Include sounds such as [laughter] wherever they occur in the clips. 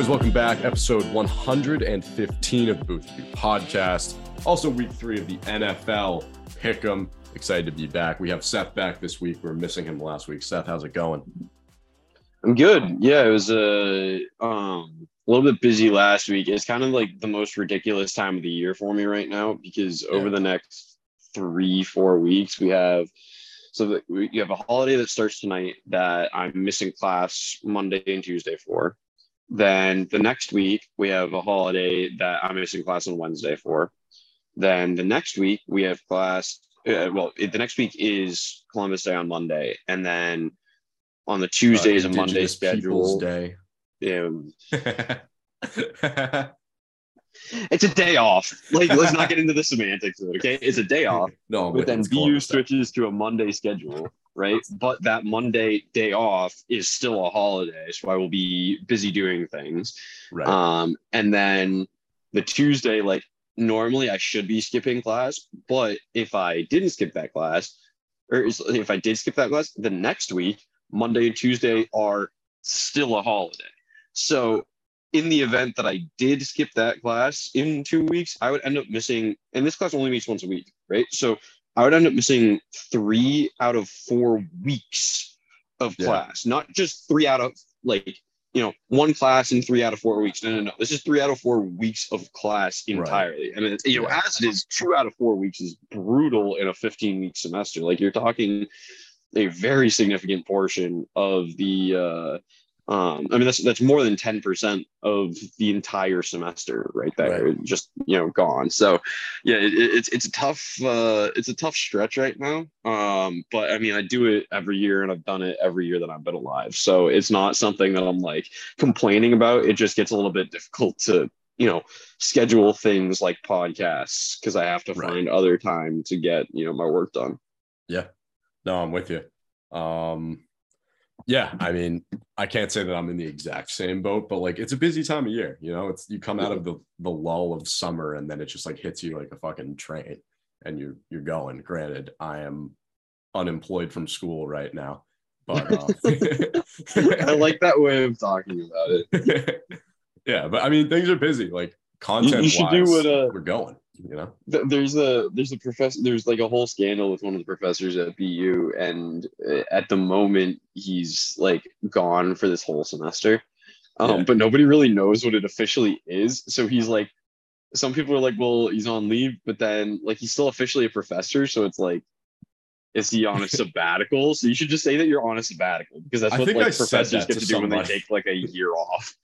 boys, welcome back. Episode 115 of the Booth View podcast. Also, week three of the NFL Pick'em. Excited to be back. We have Seth back this week. We are missing him last week. Seth, how's it going? I'm good. Yeah, it was a uh, um, a little bit busy last week. It's kind of like the most ridiculous time of the year for me right now because yeah. over the next three, four weeks, we have so you have a holiday that starts tonight that I'm missing class Monday and Tuesday for. Then the next week, we have a holiday that I'm missing class on Wednesday for. Then the next week, we have class. Uh, well, it, the next week is Columbus Day on Monday. And then on the Tuesdays uh, and Monday schedule. Day. Yeah. [laughs] it's a day off. Like, let's not get into the semantics of it. Okay, it's a day [laughs] off. no, but then BU switches to a Monday schedule right? But that Monday day off is still a holiday, so I will be busy doing things. Right. Um, and then the Tuesday, like normally I should be skipping class, but if I didn't skip that class, or if I did skip that class, the next week, Monday and Tuesday are still a holiday. So in the event that I did skip that class in two weeks, I would end up missing, and this class only meets once a week, right? So I would end up missing three out of four weeks of yeah. class, not just three out of like, you know, one class in three out of four weeks. No, no, no. This is three out of four weeks of class entirely. Right. I mean, you know, yeah. as it is, two out of four weeks is brutal in a 15 week semester. Like you're talking a very significant portion of the, uh, um, I mean, that's that's more than ten percent of the entire semester right there, right. just you know, gone. So, yeah, it, it's it's a tough uh, it's a tough stretch right now. Um, but I mean, I do it every year, and I've done it every year that I've been alive. So it's not something that I'm like complaining about. It just gets a little bit difficult to you know schedule things like podcasts because I have to right. find other time to get you know my work done. Yeah, no, I'm with you. Um, yeah, I mean, I can't say that I'm in the exact same boat, but like it's a busy time of year. You know, it's you come out of the the lull of summer and then it just like hits you like a fucking train and you're you're going. Granted, I am unemployed from school right now, but uh, [laughs] I like that way of talking about it. [laughs] yeah, but I mean, things are busy. Like content, you, should wise, do what uh, we're going you know? There's a there's a professor there's like a whole scandal with one of the professors at bu and uh, at the moment he's like gone for this whole semester. Um, yeah. but nobody really knows what it officially is. So he's like some people are like well he's on leave but then like he's still officially a professor so it's like is he on a [laughs] sabbatical? So you should just say that you're on a sabbatical because that's what like I professors get to, to do when they take like a year off.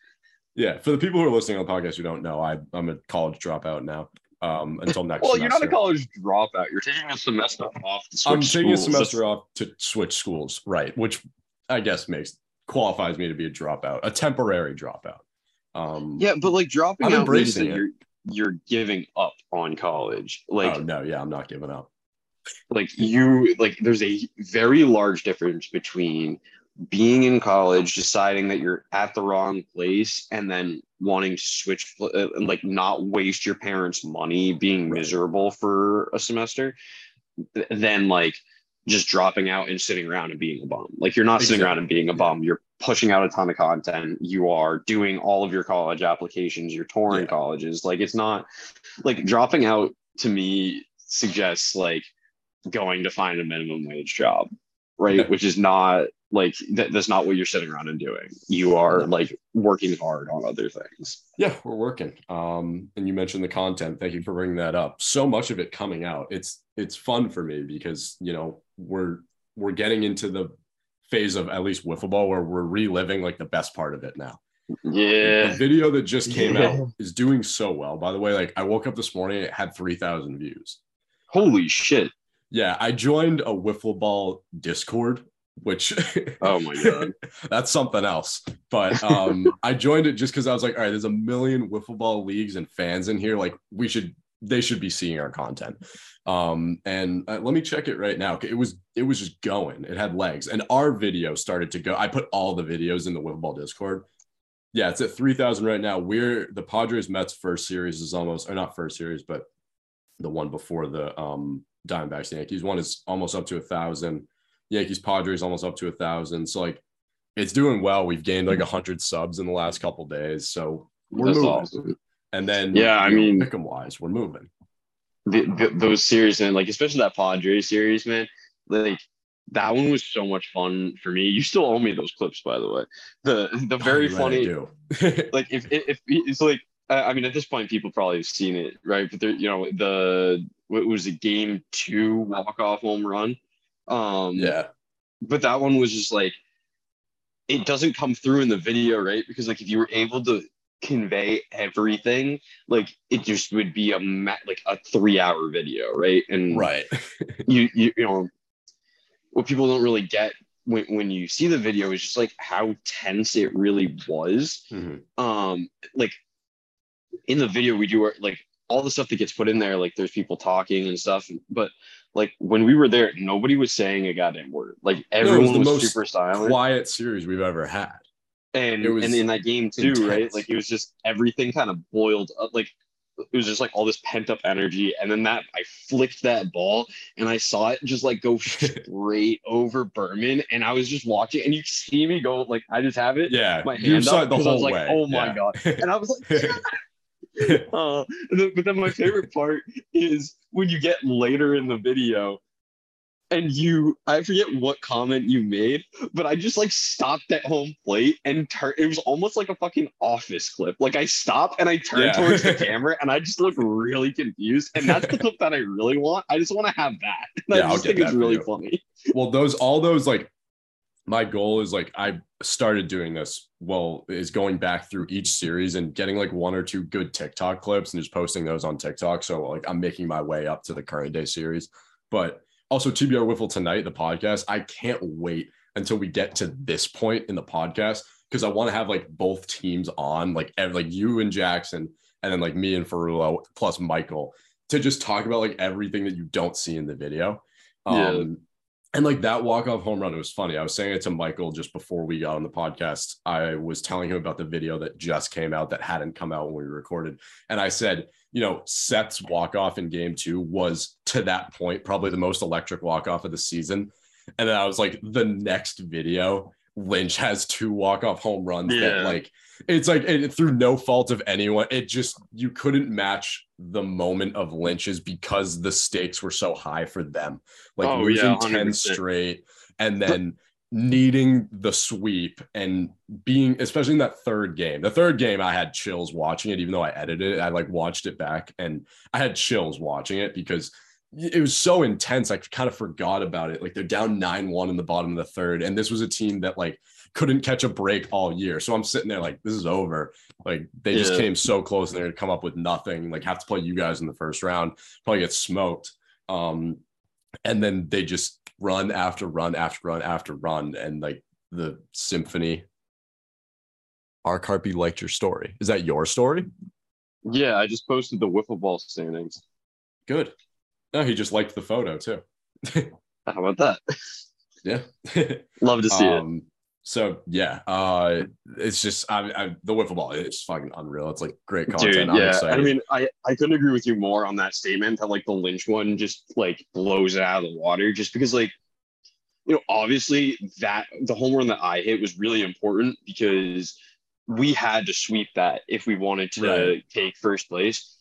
Yeah, for the people who are listening on the podcast who don't know, I, I'm a college dropout now um, until next. well, semester. you're not a college dropout. You're taking a semester off. To switch I'm taking schools. a semester off to switch schools, right? Which I guess makes qualifies me to be a dropout, a temporary dropout. Um, yeah, but like dropping I'm out embracing it. You're, you're giving up on college. Like, oh no, yeah, I'm not giving up. Like you, like there's a very large difference between being in college, deciding that you're at the wrong place, and then wanting to switch uh, like not waste your parents' money being miserable for a semester, then like just dropping out and sitting around and being a bum. Like you're not exactly. sitting around and being a bum. You're pushing out a ton of content. You are doing all of your college applications. You're touring yeah. colleges. Like it's not like dropping out to me suggests like going to find a minimum wage job, right? Yeah. Which is not like that, that's not what you're sitting around and doing. You are like working hard on other things. Yeah we're working. Um and you mentioned the content. Thank you for bringing that up. So much of it coming out. It's it's fun for me because you know we're we're getting into the phase of at least wiffle ball where we're reliving like the best part of it now. Yeah. The video that just came yeah. out is doing so well. By the way like i woke up this morning it had 3000 views. Holy shit. Yeah i joined a wiffle ball discord which [laughs] oh my god. that's something else. But um [laughs] i joined it just because i was like all right there's a million wiffle ball leagues and fans in here. Like we should they should be seeing our content. Um and uh, let me check it right now. It was it was just going. It had legs. And our video started to go. I put all the videos in the wiffle ball discord. Yeah it's at 3000 right now. We're the padres mets first series is almost or not first series but the one before the um diamondbacks yankees. One is almost up to a thousand Yankees Padres almost up to a thousand. So like it's doing well. We've gained like a hundred subs in the last couple days, so we're That's moving. awesome. And then Yeah, I mean- pick 'em wise, we're moving. the, the, those series and like especially that Padres series, man. Like that one was so much fun for me. You still owe me those clips, by the way. The the very Oh, you're right, I funny, do. [laughs] like if, if if it's like I I mean at this point people probably have seen it, right? But there, you know, the what was it, game two walk off home run. Um, yeah, but that one was just like it doesn't come through in the video right because like if you were able to convey everything like it just would be a ma- like a three hour video right and right. [laughs] you, you you know what people don't really get when, when you see the video is just like how tense it really was Mhm. um like in the video we do like all the stuff that gets put in there like there's people talking and stuff but like when we were there nobody was saying a goddamn word like was everyone was, most super silent Quiet series we've ever had. and it was and in that game too right like it was just everything kind of boiled up like it was just like all this pent up energy and then that i flicked that ball and i saw it just like go [laughs] straight over berman and i was just watching and you see me go like i just have it Yeah, my you hand saw up it the because I whole was like, way. "Oh my yeah. God." and i was like [laughs] [laughs] uh, but then my favorite part is when you get later in the video and you i forget what comment you made but i just like stopped at home plate and turn it was almost like a fucking office clip like i stop and i turn Yeah. towards the [laughs] camera and i just look really confused and that's the clip that i really want i just want to have that and [laughs] Yeah, i I'll get think it's that for really you. funny well those all those like my goal is like i started doing this well is going back through each series and getting like one or two good tiktok clips and just posting those on tiktok. So like i'm making my way up to the current day series. But also tbr wiffle tonight the podcast i can't wait until we get to this point in the podcast because i want to have like both teams on like ev- like you and jackson and then like me and Ferrulo plus michael to just talk about like everything that you don't see in the video. Yeah. Um, and like that walk-off home run, it was funny. I was saying it to Michael just before we got on the podcast. I was telling him about the video that just came out that hadn't come out when we recorded. And I said, you know, Seth's walk-off in game two was to that point probably the most electric walk-off of the season. And then I was like, the next video, Lynch has two walk-off home runs Yeah. that like it's like it, through no fault of anyone. It just you couldn't match the moment of Lynch's because the stakes were so high for them. Like Oh, losing yeah, 10 straight and then needing the sweep and being especially in that third game. The third game I had chills watching it even though I edited it. I like watched it back and I had chills watching it because it was so intense. I kind of forgot about it. Like they're down 9-1 in the bottom of the third and this was a team that like couldn't catch a break all year. So I'm sitting there like this is over. Like they just came so close and they're gonna come up with nothing. Like have to play you guys in the first round, probably get smoked. Um, and then they just run after run after run after run, and like the symphony. R. Carpy liked your story. Is that your story? yeah i just posted the wiffle ball standings Good. No, he just liked the photo too. [laughs] how about that [laughs] Yeah. [laughs] love to see it um, so yeah, uh, it's just I, I the wiffle ball is fucking unreal. It's like great content. Dude, yeah. I mean, I, I couldn't agree with you more on that statement that like the Lynch one just like blows it out of the water just because like you know, obviously that the home run that I hit was really important because we had to sweep that if we wanted to Right. take first place.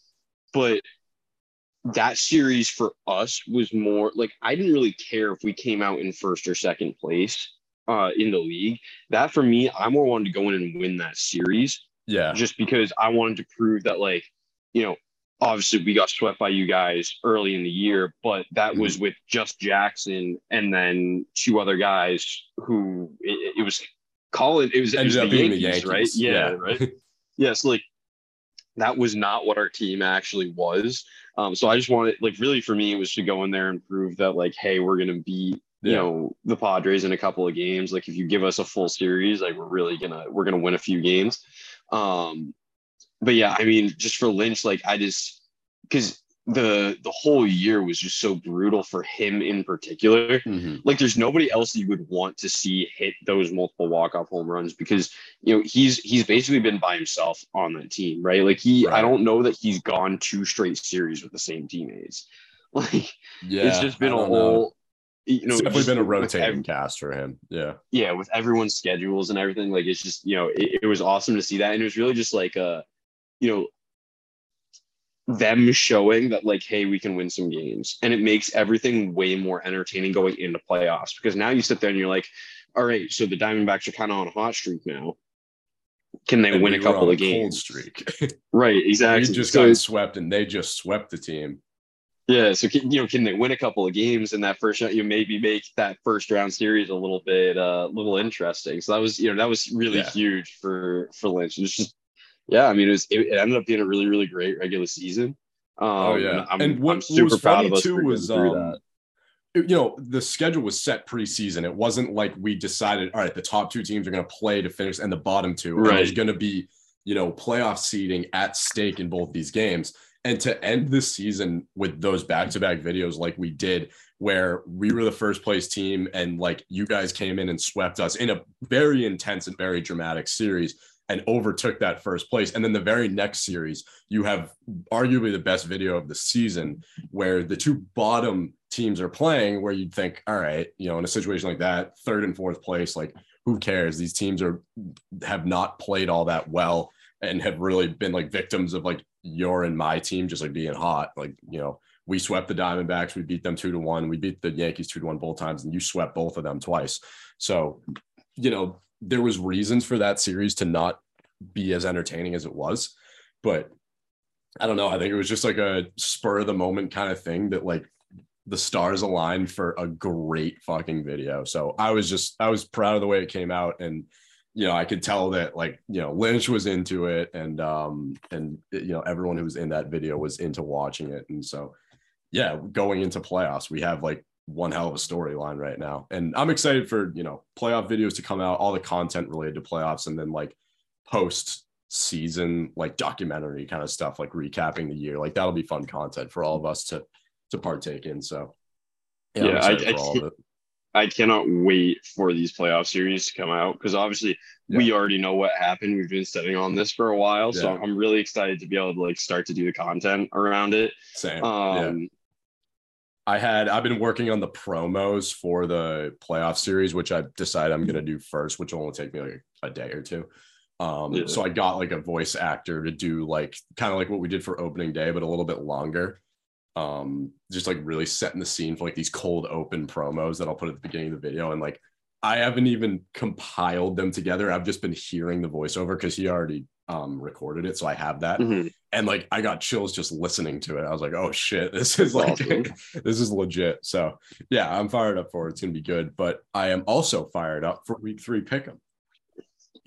But that series for us was more like I didn't really care if we came out in first or second place uh in the league. That for me, I more wanted to go in and win that series yeah, just because I wanted to prove that, like, you know, obviously we got swept by you guys early in the year, but that Mm-hmm. was with just Jackson and then two other guys who it, it was Colin. It was, it was the Yankees, the right? Yankees. Yeah, right. [laughs] Yes, like that was not what our team actually was. Um, so I just wanted, like, really for me, it was to go in there and prove that, like, hey, we're gonna beat you Yeah. know the Padres in a couple of games. Like if you give us a full series, like we're really gonna we're gonna win a few games. Um, but yeah, I mean, just for Lynch, like I just because the the whole year was just so brutal for him in particular. Mhm. Like there's nobody else you would want to see hit those multiple walk off home runs because you know he's he's basically been by himself on that team, right? Like he, I don't know that he's gone two straight series with the same teammates. [laughs] Like yeah. it's just been a don't know. whole you know, it's definitely been a rotating every, cast for him. Yeah. Yeah. With everyone's schedules and everything, like it's just, you know, it, it was awesome to see that. And it was really just like, uh, you know, them showing that like hey we can win some games. And it makes everything way more entertaining going into playoffs because now you sit there and you're like all right so the diamondbacks are kind of on a hot streak now. Can they and win a couple of games? streak. [laughs] Right exactly. We just so, got swept and they just swept the team. Yeah so can, you know can they win a couple of games in that first you maybe make that first round series a little bit uh little interesting. So that was you know that was really yeah. huge for for lynch. It's just yeah, I mean, it was it, it ended up being a really really great regular season. Um, oh yeah, and, I'm, and what, I'm super was proud of us too was um, you know the schedule was set preseason. It wasn't like we decided, all right, the top two teams are going to play to finish, and the bottom two. Right. There's going to be you know playoff seeding at stake in both these games. And to end this season with those back-to-back videos like we did, where we were the first place team, and like you guys came in and swept us in a very intense and very dramatic series and overtook that first place. And then the very next series, you have arguably the best video of the season where the two bottom teams are playing, where you'd think, all right, you know, in a situation like that, third and fourth place, like who cares? These teams are have not played all that well and have really been like victims of like your and my team just like being hot. Like, you know, we swept the Diamondbacks, we beat them two to one, we beat the Yankees two to one both times, and you swept both of them twice. So, you know, there was reasons for that series to not be as entertaining as it was but i don't know. I think it was just like a spur of the moment kind of thing that like the stars aligned for a great fucking video. So i was just i was proud of the way it came out and you know i could tell that like you know lynch was into it and um and you know everyone who was in that video was into watching it. And so yeah going into playoffs we have like one hell of a storyline right now. And I'm excited for, you know, playoff videos to come out, all the content related to playoffs, and then like post season, like documentary kind of stuff, like recapping the year. Like that'll be fun content for all of us to to partake in. So yeah, yeah I, I, I, cannot wait for these playoff series to come out because obviously yeah. we already know what happened. We've been sitting on this for a while. Yeah. So I'm really excited to be able to like start to do the content around it. Same. Um, I had I've been working on the promos for the playoff series, which I decided I'm gonna do first, which will only take me like a day or two. Um, yeah. so I got like a voice actor to do like kind of like what we did for opening day, but a little bit longer. Um, just like really setting the scene for like these cold open promos that I'll put at the beginning of the video. And like I haven't even compiled them together. I've just been hearing the voiceover because he already um recorded it. So I have that. Mm-hmm. And like I got chills just listening to it. I was like, oh shit, [laughs] this is like awesome. this is legit. So yeah, I'm fired up for it. It's gonna be good. But I am also fired up for week three pick 'em.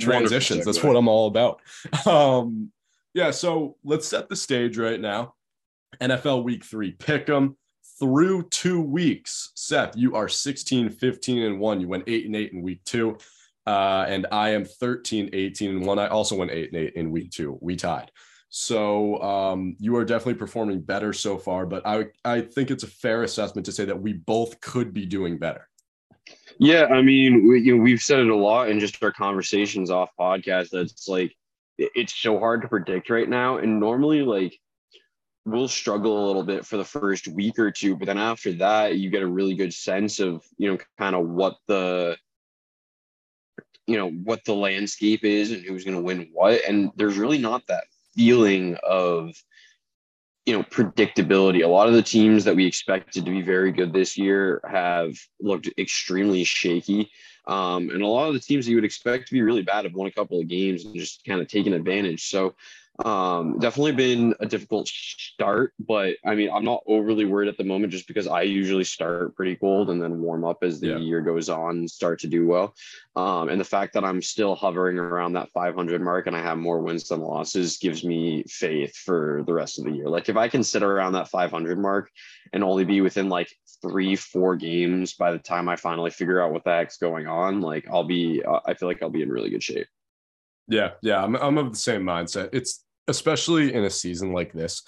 Transitions. That's what I'm all about. [laughs] Um yeah, so let's set the stage right now. NFL week three pick 'em through two weeks. Seth, you are 16, 15, and one. You went eight and eight in week two. Uh, and I am 13, 18, and one. I also went eight and eight in week two. We tied. So um, you are definitely performing better so far, but I I think it's a fair assessment to say that we both could be doing better. Yeah, I mean, we, you know, we've said it a lot in just our conversations off podcast. That's like it's so hard to predict right now, and normally like we'll struggle a little bit for the first week or two, but then after that, you get a really good sense of you know kind of what the you know what the landscape is and who's going to win what. And there's really not that feeling of you know predictability. A lot of the teams that we expected to be very good this year have looked extremely shaky. Um, and a lot of the teams that you would expect to be really bad have won a couple of games and just kind of taken advantage. So um, definitely been a difficult start, but I mean, I'm not overly worried at the moment just because I usually start pretty cold and then warm up as the yeah. year goes on and start to do well. Um, and the fact that I'm still hovering around that 500 mark and I have more wins than losses gives me faith for the rest of the year. Like if I can sit around that 500 mark and only be within like three, four games by the time I finally figure out what the heck's going on, like I'll be, uh, I feel like I'll be in really good shape. Yeah, yeah, I'm, I'm of the same mindset. It's especially in a season like this,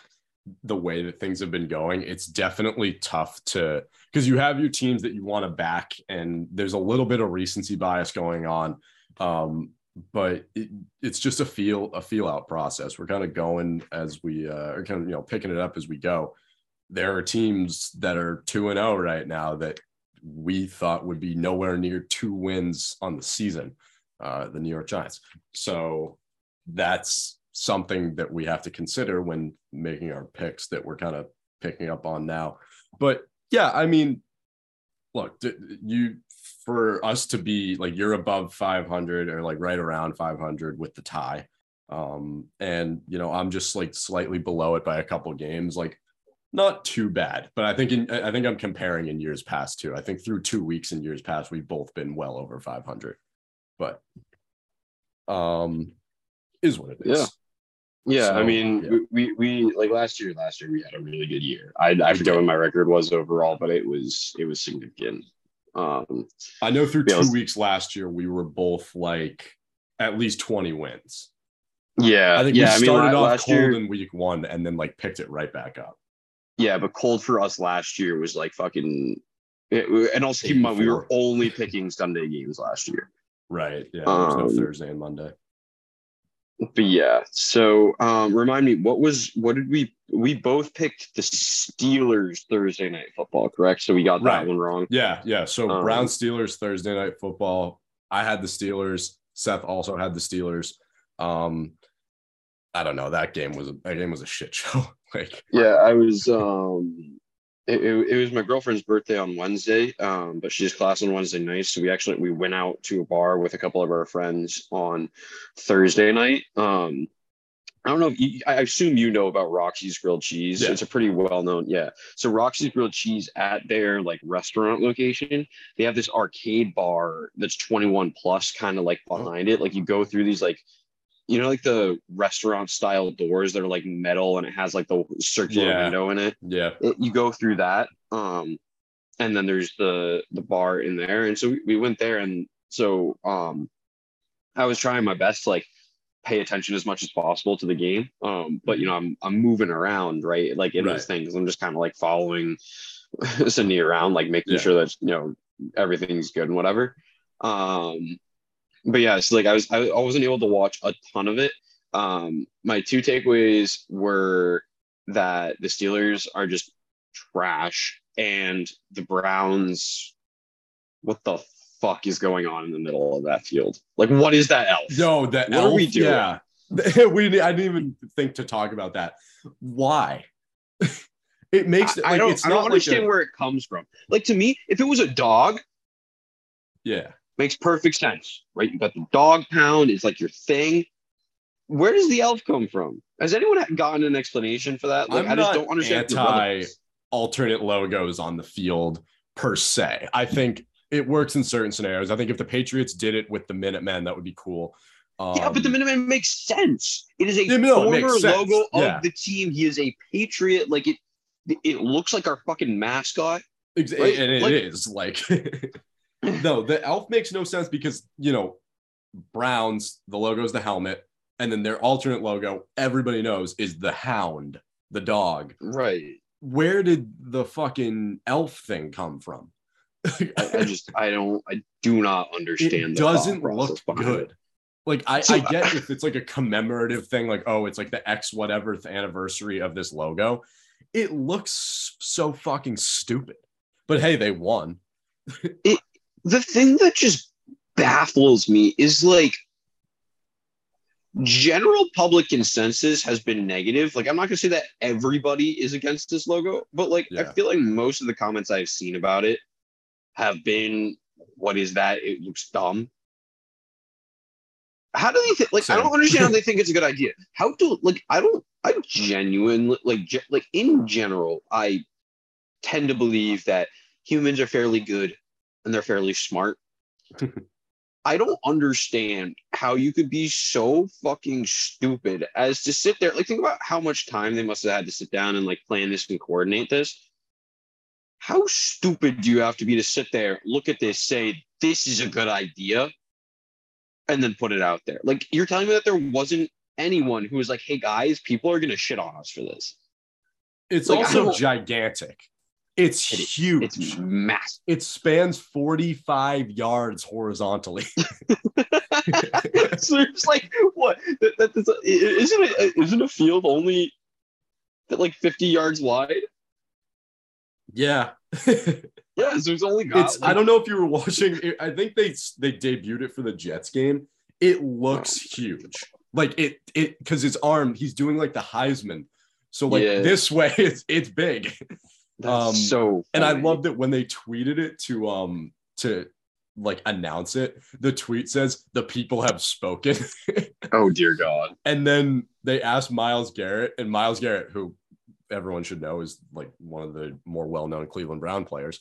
the way that things have been going, it's definitely tough to because you have your teams that you want to back, and there's a little bit of recency bias going on. Um, but it, it's just a feel a feel out process. We're kind of going as we uh, are kind of you know picking it up as we go. There are teams that are two and zero oh right now that we thought would be nowhere near two wins on the season, uh, the New York Giants. So that's something that we have to consider when making our picks that we're kind of picking up on now. But yeah, I mean, look, you for us to be like you're above 500 or like right around 500 with the tie. Um, and you know, I'm just like slightly below it by a couple games. Like not too bad, but I think in, I think I'm comparing in years past too. I think through two weeks in years past, we've both been well over 500, but um, is what it is. Yeah. Yeah, so, I mean, yeah. we, we like last year. Last year we had a really good year. I I forget what my record was overall, but it was it was significant. Um, I know through two was, weeks last year we were both like at least twenty wins. Yeah, I think yeah, we started I mean, off cold year, in week one and then like picked it right back up. Yeah, but cold for us last year was like fucking. It, and also keep in mind we were only picking Sunday games last year. Right. Yeah. There's um, no Thursday and Monday. But yeah, so um, remind me, what was what did we we both picked the Steelers Thursday night football, correct? So we got right. that one wrong. Yeah, yeah. So um, Brown Steelers Thursday night football. I had the Steelers. Seth also had the Steelers. Um, I don't know. That game was a that game was a shit show. [laughs] like yeah, I was um it, it, it, was my girlfriend's birthday on Wednesday, um, but she's class on Wednesday night. So we actually we went out to a bar with a couple of our friends on Thursday night. Um, I don't know. If you, I assume you know about Roxy's grilled cheese. Yeah. It's a pretty well known. Yeah. So Roxy's grilled cheese at their like restaurant location, they have this arcade bar that's 21 plus, kind of like behind it. Like you go through these like you know, like the restaurant style doors that are like metal and it has like the circular yeah. window in it. Yeah. It, you go through that. Um, and then there's the the bar in there. And so we, we went there and so um I was trying my best to like pay attention as much as possible to the game. Um, but you know, I'm I'm moving around, right? Like in right. those things. I'm just kind of like following [laughs] Cindy around, like making yeah. sure that you know everything's good and whatever. Um but yeah, so like I was I, I wasn't able to watch a ton of it. Um, my two takeaways were that the Steelers are just trash and the Browns. What the fuck is going on in the middle of that field? Like, what is that elf? No, that what elf, are we doing? Yeah, [laughs] we I didn't even think to talk about that. Why? [laughs] it makes I, like, I don't, I don't understand like a, where it comes from. Like to me, if it was a dog, yeah, Makes perfect sense, right? You got the dog pound, it's like your thing. Where does the elf come from? Has anyone gotten an explanation for that? Like, I'm I just don't understand. Anti alternate logos on the field per se. I think it works in certain scenarios. I think if the Patriots did it with the Minutemen, that would be cool. Um, yeah, but the um, Minutemen makes sense. It is a yeah, no, former logo of the team. He is a Patriot. Like it, it looks like our fucking mascot. Right? And it like, is like [laughs] [laughs] no, the elf makes no sense because you know, Browns, the logo is the helmet, and then their alternate logo, everybody knows, is the hound, the dog. Right. Where did the fucking elf thing come from? I, I, just I don't I do not understand. It doesn't look good. It. Like I, I get if it's like a commemorative thing, like oh, it's like the X whatever anniversary of this logo. It looks so fucking stupid. But hey, they won. it the thing that just baffles me is like general public consensus has been negative. Like, I'm not gonna say that everybody is against this logo, but like, yeah. I feel like most of the comments I've seen about it have been, "What is that? It looks dumb." How do they think? Like, Same. I don't understand how they [laughs] think it's a good idea. How do like I don't I genuinely like ge- like in general I tend to believe that humans are fairly good and they're fairly smart. [laughs] I don't understand how you could be so fucking stupid as to sit there. Like, think about how much time they must have had to sit down and like plan this and coordinate this. How stupid do you have to be to sit there, look at this, say, this is a good idea, and then put it out there? Like, you're telling me that there wasn't anyone who was like, hey guys, people are going to shit on us for this. It's like, also gigantic. It's it, huge. It's massive. It spans 45 yards horizontally. [laughs] [laughs] so it's like what? That, that, that's isn't it? Uh, isn't a field only that like 50 yards wide? Yeah. [laughs] Yeah, so it's only got. It's, like, I don't know if you were watching. I think they they debuted it for the Jets game. It looks oh. huge, like it it because his arm. He's doing like the Heisman, so like yeah. this way it's it's big. That's um, so. Funny. And I loved it when they tweeted it to um to like announce it. The tweet says the people have spoken. [laughs] oh dear God! And then they asked Myles Garrett, and Myles Garrett, who everyone should know is like one of the more well-known Cleveland Brown players.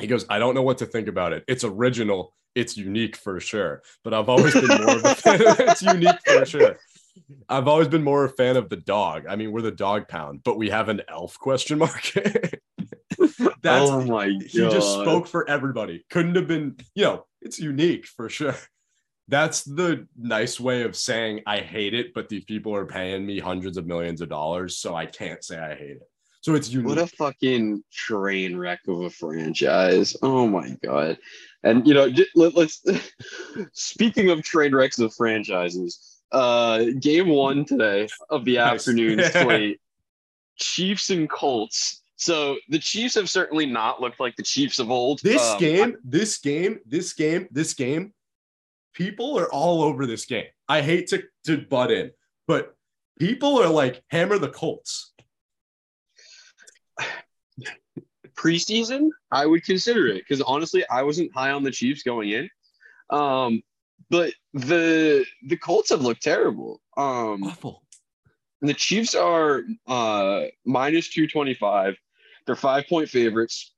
He goes, I don't know what to think about it. It's original. It's unique for sure. But I've always been more of a [laughs] fan. [laughs] it's unique for sure. I've always been more a fan of the dog. I mean, we're the dog pound, but we have an elf question mark. [laughs] That's oh my god. He just spoke for everybody. Couldn't have been, you know, it's unique for sure. That's the nice way of saying I hate it, but these people are paying me hundreds of millions of dollars, so I can't say I hate it. So it's unique. What a fucking train wreck of a franchise. Oh my god. And you know, let, us [laughs] speaking of train wrecks of franchises, uh game one today of the nice. afternoon [laughs] slate. Chiefs and Colts. So the Chiefs have certainly not looked like the Chiefs of old. This um, game, this game, this game, this game, people are all over this game. I hate to, to butt in, but people are like hammer the Colts. Preseason, I would consider it because honestly, I wasn't high on the Chiefs going in. Um, but the the Colts have looked terrible. Um, Awful. The Chiefs are uh, minus 225. They're five point favorites.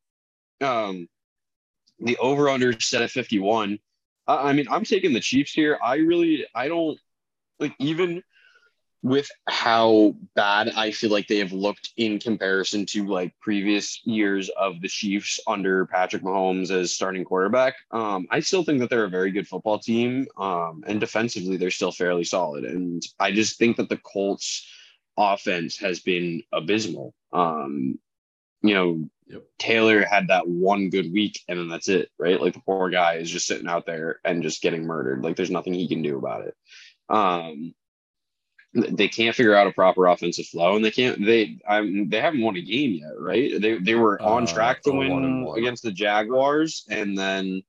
Um, the over under set at 51. I, I mean, I'm taking the Chiefs here. I really, I don't like even with how bad I feel like they have looked in comparison to like previous years of the Chiefs under Patrick Mahomes as starting quarterback. Um, I still think that they're a very good football team. Um, and defensively, they're still fairly solid. And I just think that the Colts offense has been abysmal. Um, you know, yep. Taylor had that one good week and then that's it, right? Like the poor guy is just sitting out there and just getting murdered. Like there's nothing he can do about it. Um, they can't figure out a proper offensive flow, and they can't. They um, they haven't won a game yet, right? They they were on uh, track to win one one. against the Jaguars, and then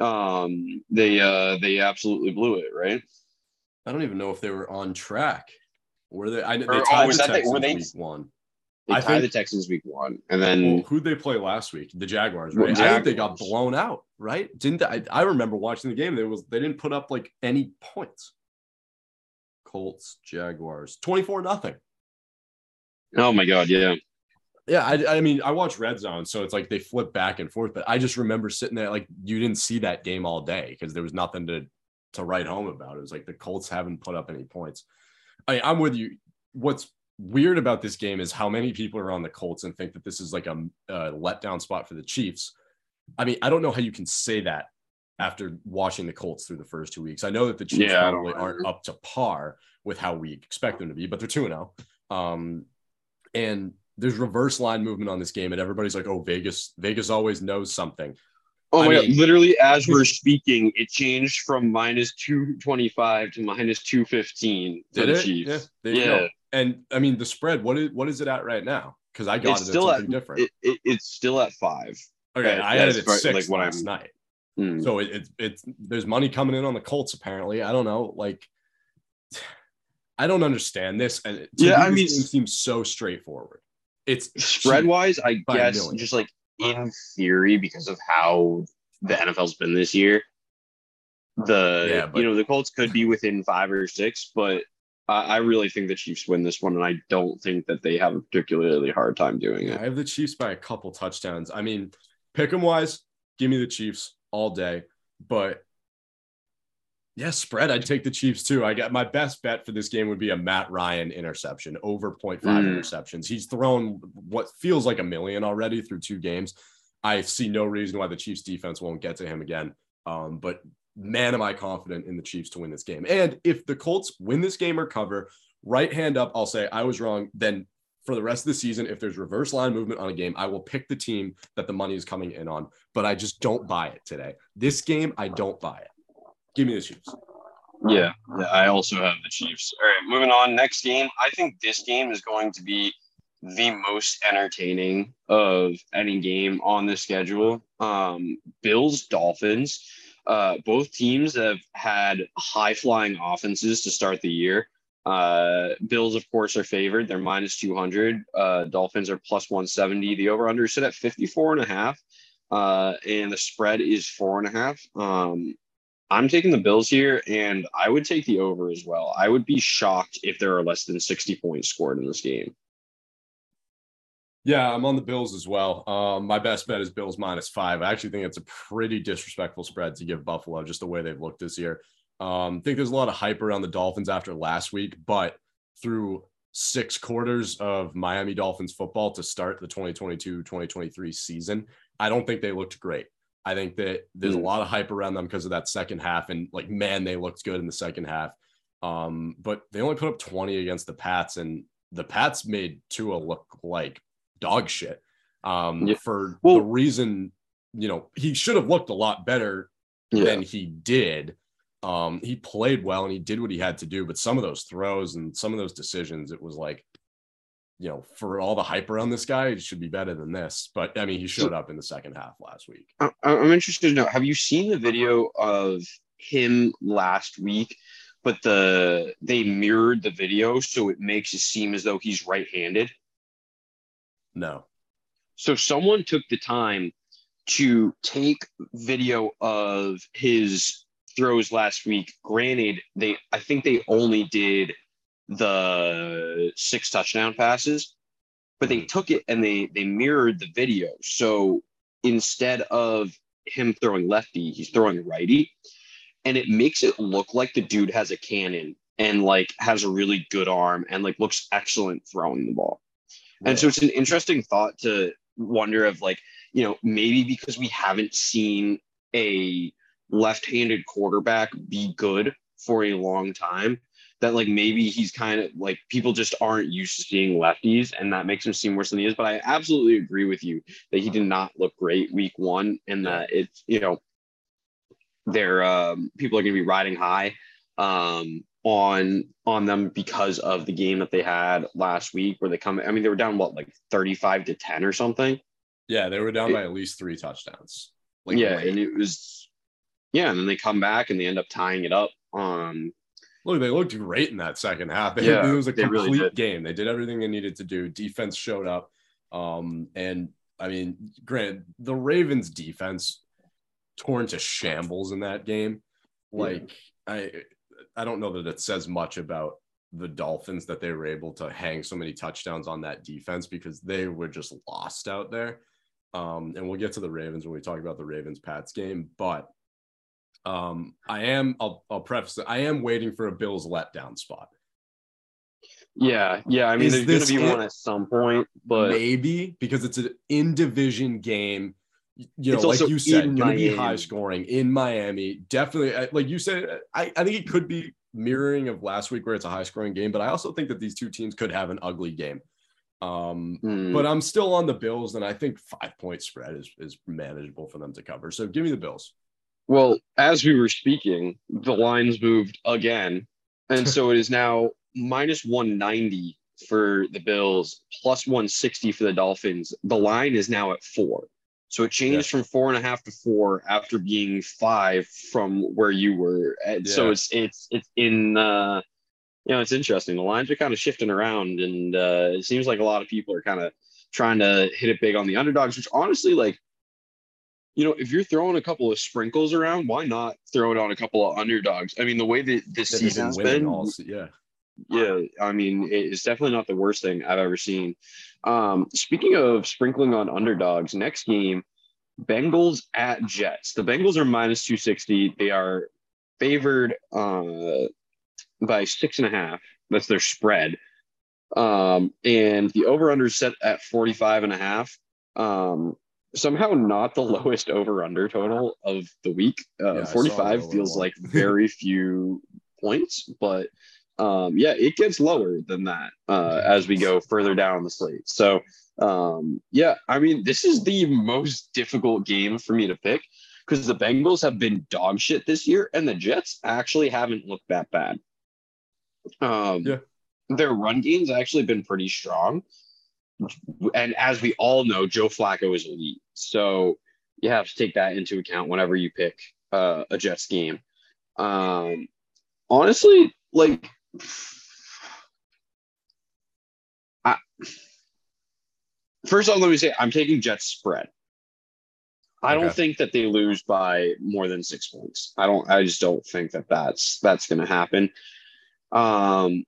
um they uh they absolutely blew it, right? I don't even know if they were on track. Were they? I they or, tied oh, the Texans were they, week one. They I tied think, the Texans week one, and then well, who'd they play last week? The Jaguars, right? Jaguars. I think they got blown out, right? Didn't they, I, I remember watching the game? They was they didn't put up like any points. Colts, Jaguars, 24 nothing. Oh my God. Yeah. Yeah. I, I mean, I watch Red Zone, so it's like they flip back and forth, but I just remember sitting there like you didn't see that game all day because there was nothing to, to write home about. It was like the Colts haven't put up any points. I, I'm with you. What's weird about this game is how many people are on the Colts and think that this is like a, a letdown spot for the Chiefs. I mean, I don't know how you can say that after watching the Colts through the first two weeks. I know that the Chiefs yeah, probably aren't up to par with how we expect them to be, but they're 2 0. Um, and there's reverse line movement on this game, and everybody's like, oh, Vegas, Vegas always knows something. Oh I my mean, god! Literally, as we're [laughs] speaking, it changed from minus two twenty five to minus two fifteen for the it? Chiefs. Yeah, yeah. And I mean, the spread. What is what is it at right now? Because I got it's it still at different. It, it, it's still at five. Okay, I had it at six like last I'm, night. Mm. So it's it, it's there's money coming in on the Colts apparently. I don't know, like I don't understand this. And yeah, I mean, it seems so straightforward. It's spread wise, I guess, just like in theory, because of how the NFL's been this year. The yeah, but, you know the Colts could be within five or six, but I, I, really think the Chiefs win this one, and I don't think that they have a particularly hard time doing it. I have the Chiefs by a couple touchdowns. I mean, pick them wise, give me the Chiefs all day. But yeah, spread. I'd take the Chiefs too. I got my best bet for this game would be a Matt Ryan interception, over 0.5 mm. interceptions. He's thrown what feels like a million already through two games. I see no reason why the Chiefs defense won't get to him again. Um, but man, am I confident in the Chiefs to win this game. And if the Colts win this game or cover, right hand up, I'll say I was wrong. Then for the rest of the season, if there's reverse line movement on a game, I will pick the team that the money is coming in on. But I just don't buy it today. This game, I don't buy it. Give me the Chiefs. Yeah, yeah, I also have the Chiefs. All right, moving on. Next game. I think this game is going to be the most entertaining of any game on the schedule. Um, Bills, Dolphins. Uh, both teams have had high flying offenses to start the year. Uh, Bills, of course, are favored. They're minus 200. Uh, Dolphins are plus 170. The over under sit at 54 and a half. Uh, and the spread is four and a half. Um, I'm taking the Bills here, and I would take the over as well. I would be shocked if there are less than 60 points scored in this game. Yeah, I'm on the Bills as well. Um, my best bet is Bills minus five. I actually think it's a pretty disrespectful spread to give Buffalo just the way they've looked this year. Um, I think there's a lot of hype around the Dolphins after last week, but through six quarters of Miami Dolphins football to start the 2022 2023 season, I don't think they looked great. I think that there's a hmm. lot of hype around them because of that second half. And like, man, they looked good in the second half. Um, but they only put up 20 against the Pats, and the Pats made Tua look like dog shit. Um, yeah. for well, the reason, you know, he should have looked a lot better yeah. than he did. Um, he played well and he did what he had to do, but some of those throws and some of those decisions, it was like, you know, for all the hype around this guy, it should be better than this. But I mean, he showed up in the second half last week. I'm interested to know have you seen the video of him last week? But the they mirrored the video so it makes it seem as though he's right-handed. No. So someone took the time to take video of his throws last week. Granted, they I think they only did the six touchdown passes, but they hmm. took it and they they mirrored the video. So instead of him throwing lefty, he's throwing righty, and it makes it look like the dude has a cannon and like has a really good arm and like looks excellent throwing the ball. Yeah. And so it's an interesting thought to wonder of like, you know, maybe because we haven't seen a left-handed quarterback be good for a long time that like maybe he's kind of like people just aren't used to seeing lefties and that makes him seem worse than he is. But I absolutely agree with you that he did not look great week one and that it's, you know, they're um, people are going to be riding high um, on on them because of the game that they had last week where they come I mean they were down what like 35 to 10 or something. Yeah, they were down it, by at least 3 touchdowns. Like yeah, late. and it was yeah, and then they come back and they end up tying it up. Um Look, they looked great in that second half. [laughs] They, yeah, it was a complete really game. They did everything they needed to do. Defense showed up. Um, and I mean, granted, the Ravens defense torn to shambles in that game. Like, yeah. I I don't know that it says much about the Dolphins that they were able to hang so many touchdowns on that defense because they were just lost out there. Um, and we'll get to the Ravens when we talk about the Ravens Pats game, but um, I am. I'll, I'll preface it. I am waiting for a Bills letdown spot. Yeah, yeah. I mean, Is there's going to be one at some point, but maybe because it's an in division game. You know, like you said, going to be high scoring in Miami. Definitely, like you said, I, I think it could be mirroring of last week where it's a high scoring game, but I also think that these two teams could have an ugly game. Um, mm. But I'm still on the Bills, and I think five point spread is is manageable for them to cover. So give me the Bills. Well, as we were speaking, the lines moved again. And so it is now minus 190 for the Bills, plus 160 for the Dolphins. The line is now at four. So it changed yeah. from four and a half to four after being five from where you were. And yeah. so it's it's it's in uh you know it's interesting. The lines are kind of shifting around and uh it seems like a lot of people are kind of trying to hit it big on the underdogs, which honestly like you know, if you're throwing a couple of sprinkles around, why not throw it on a couple of underdogs? I mean, the way that this season's been, all, yeah, yeah. I mean, it's definitely not the worst thing I've ever seen. Um, speaking of sprinkling on underdogs, next game, Bengals at Jets. The Bengals are minus two sixty. They are favored uh, by six and a half. That's their spread. Um, and the over under set at 45 and a half. Um, somehow not the [laughs] lowest over under total of the week. Uh, yeah, 45 feels like [laughs] very few points, but um, yeah, it gets lower than that uh, as we go further down the slate. So um, yeah, I mean, this is the most difficult game for me to pick because the Bengals have been dog shit this year and the Jets actually haven't looked that bad. Um, yeah. Their run game's actually been pretty strong and as we all know, Joe Flacco is elite. So you have to take that into account whenever you pick uh, a Jets game. Um, honestly, like, I, first off, let me say I'm taking Jets spread. I don't think that they lose by more than six points. I don't. I just don't think that that's that's going to happen. Um,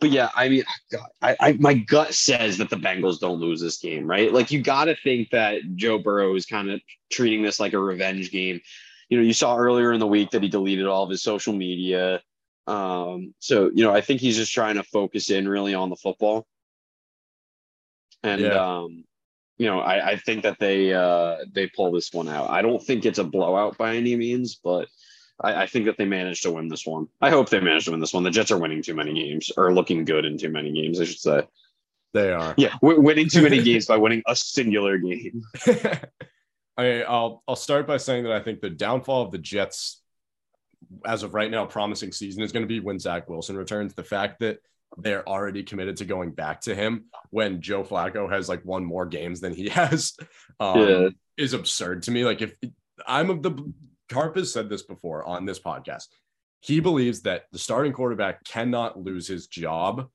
but yeah, I mean, God, I, I, my gut says that the Bengals don't lose this game, right? Like you got to think that Joe Burrow is kind of treating this like a revenge game. You know, you saw earlier in the week that he deleted all of his social media. Um, so you know, I think he's just trying to focus in really on the football. And yeah. um, you know, I, I think that they uh they pull this one out. I don't think it's a blowout by any means, but I, I, think that they managed to win this one. I hope they managed to win this one. The Jets are winning too many games, or looking good in too many games, I should say. They are. Yeah, w- winning too many games by winning a singular game. [laughs] I, I'll I'll start by saying that I think the downfall of the Jets, as of right now, promising season is going to be when Zach Wilson returns. The fact that they're already committed to going back to him when Joe Flacco has like won more games than he [laughs] has um, yeah. is absurd to me. Like if I'm of the Carp has said this before on this podcast. He believes that the starting quarterback cannot lose his job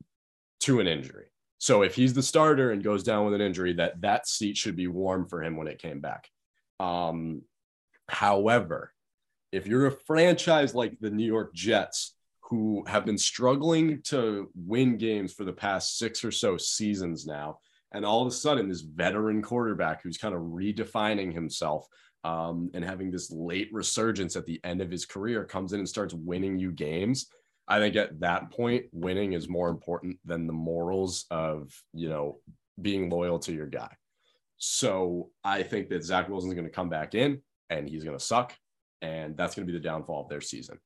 to an injury. So if he's the starter and goes down with an injury, that that seat should be warm for him when it came back. Um, however, if you're a franchise like the New York Jets, who have been struggling to win games for the past six or so seasons now, and all of a sudden this veteran quarterback who's kind of redefining himself um, and having this late resurgence at the end of his career comes in and starts winning you games. I think at that point, winning is more important than the morals of, you know, being loyal to your guy. So I think that Zach Wilson's going to come back in and he's going to suck. And that's going to be the downfall of their season.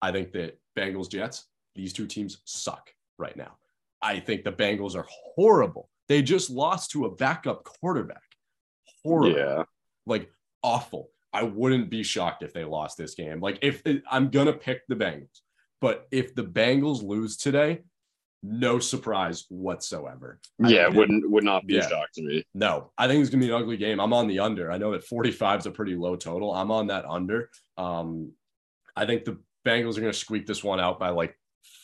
I think that Bengals Jets, these two teams suck right now. I think the Bengals are horrible. They just lost to a backup quarterback. Horrible. Yeah. Like awful. I wouldn't be shocked if they lost this game. Like if I'm gonna pick the Bengals, but if the Bengals lose today, no surprise whatsoever. Yeah, wouldn't would not be yeah, a shock to me. No, I think it's gonna be an ugly game. I'm on the under. I know that 45 is a pretty low total. I'm on that under. Um, I think the Bengals are gonna squeak this one out by like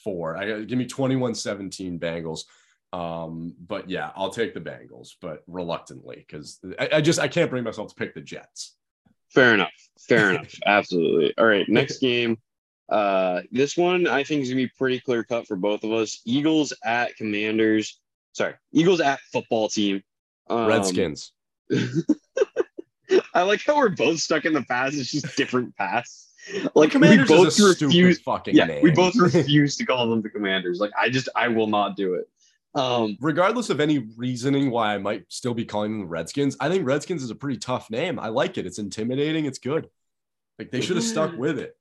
four. I give me 21-17 Bengals. Um, but yeah, I'll take the Bengals, but reluctantly because I, I, just I can't bring myself to pick the Jets. Fair enough. Fair [laughs] enough. Absolutely. All right, next game. Uh, this one I think is gonna be pretty clear cut for both of us. Eagles at Commanders. Sorry, Eagles at football team. Um, Redskins. [laughs] I like how we're both stuck in the past. It's just different paths. [laughs] Like Commanders we both refuse. Fucking yeah, name. we both refuse to call them the Commanders. Like I just I will not do it. Um, Regardless of any reasoning why I might still be calling them the Redskins, I think Redskins is a pretty tough name. I like it. It's intimidating. It's good. Like they should have stuck with it.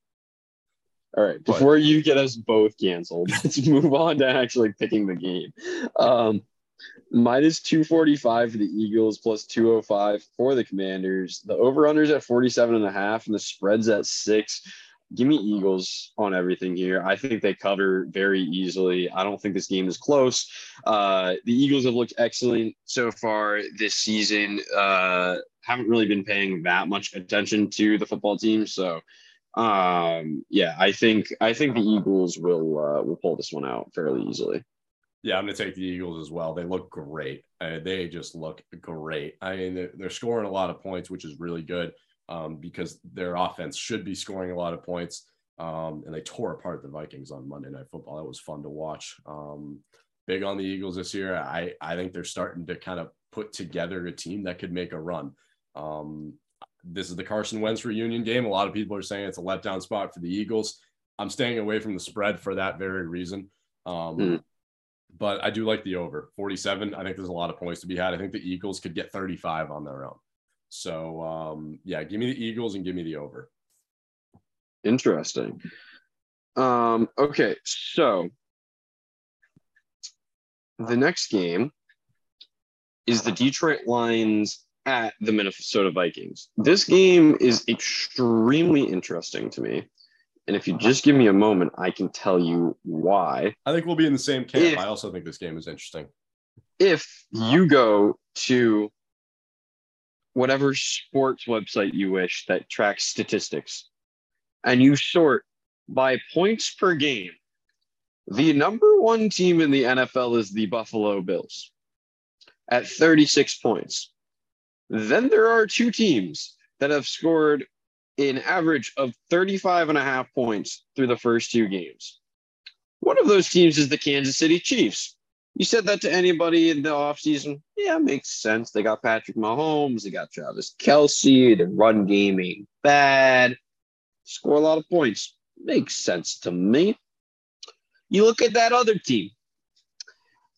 All right. Before but, you get us both canceled, [laughs] let's move on to actually picking the game. Um, minus 245 for the Eagles, plus 205 for the Commanders. The over-unders at 47 and a half, and the spreads at six give me Eagles on everything here. I think they cover very easily. I don't think this game is close. Uh, the Eagles have looked excellent so far this season. Uh, haven't really been paying that much attention to the football team, so um, yeah, I think I think the Eagles will uh, will pull this one out fairly easily. Yeah, I'm going to take the Eagles as well. They look great. Uh, they just look great. I mean, they're, they're scoring a lot of points, which is really good um, because their offense should be scoring a lot of points. Um, and they tore apart the Vikings on Monday Night Football. That was fun to watch. Um, big on the Eagles this year. I, I think they're starting to kind of put together a team that could make a run. Um, this is the Carson Wentz reunion game. A lot of people are saying it's a letdown spot for the Eagles. I'm staying away from the spread for that very reason. Um, mm. But I do like the over 47. I think there's a lot of points to be had. I think the Eagles could get 35 on their own. So um, yeah, give me the Eagles and give me the over. Interesting. Um, okay, so the next game is the Detroit Lions at the Minnesota Vikings. This game is extremely interesting to me. And if you just give me a moment, I can tell you why. I think we'll be in the same camp. If, I also think this game is interesting. if you go to whatever sports website you wish that tracks statistics and you sort by points per game, the number one team in the NFL is the Buffalo Bills at 36 points. Then there are two teams that have scored an average of 35 and a half points through the first two games. One of those teams is the Kansas City Chiefs. You said that to anybody in the offseason? Yeah, makes sense. They got Patrick Mahomes, they got Travis Kelce, the run game ain't bad, score a lot of points. Makes sense to me. You look at that other team,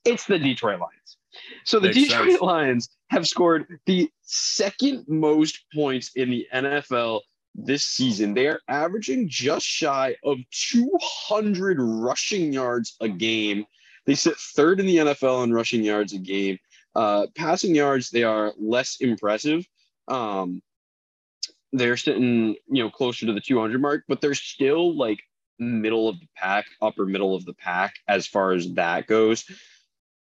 it's the Detroit Lions. So the Makes Detroit sense. [laughs] Lions have scored the second most points in the NFL this season. They are averaging just shy of 200 rushing yards a game. They sit third in the NFL in rushing yards a game. Uh, passing yards, they are less impressive. Um, they're sitting, you know, closer to the 200 mark, but they're still like middle of the pack, upper middle of the pack as far as that goes.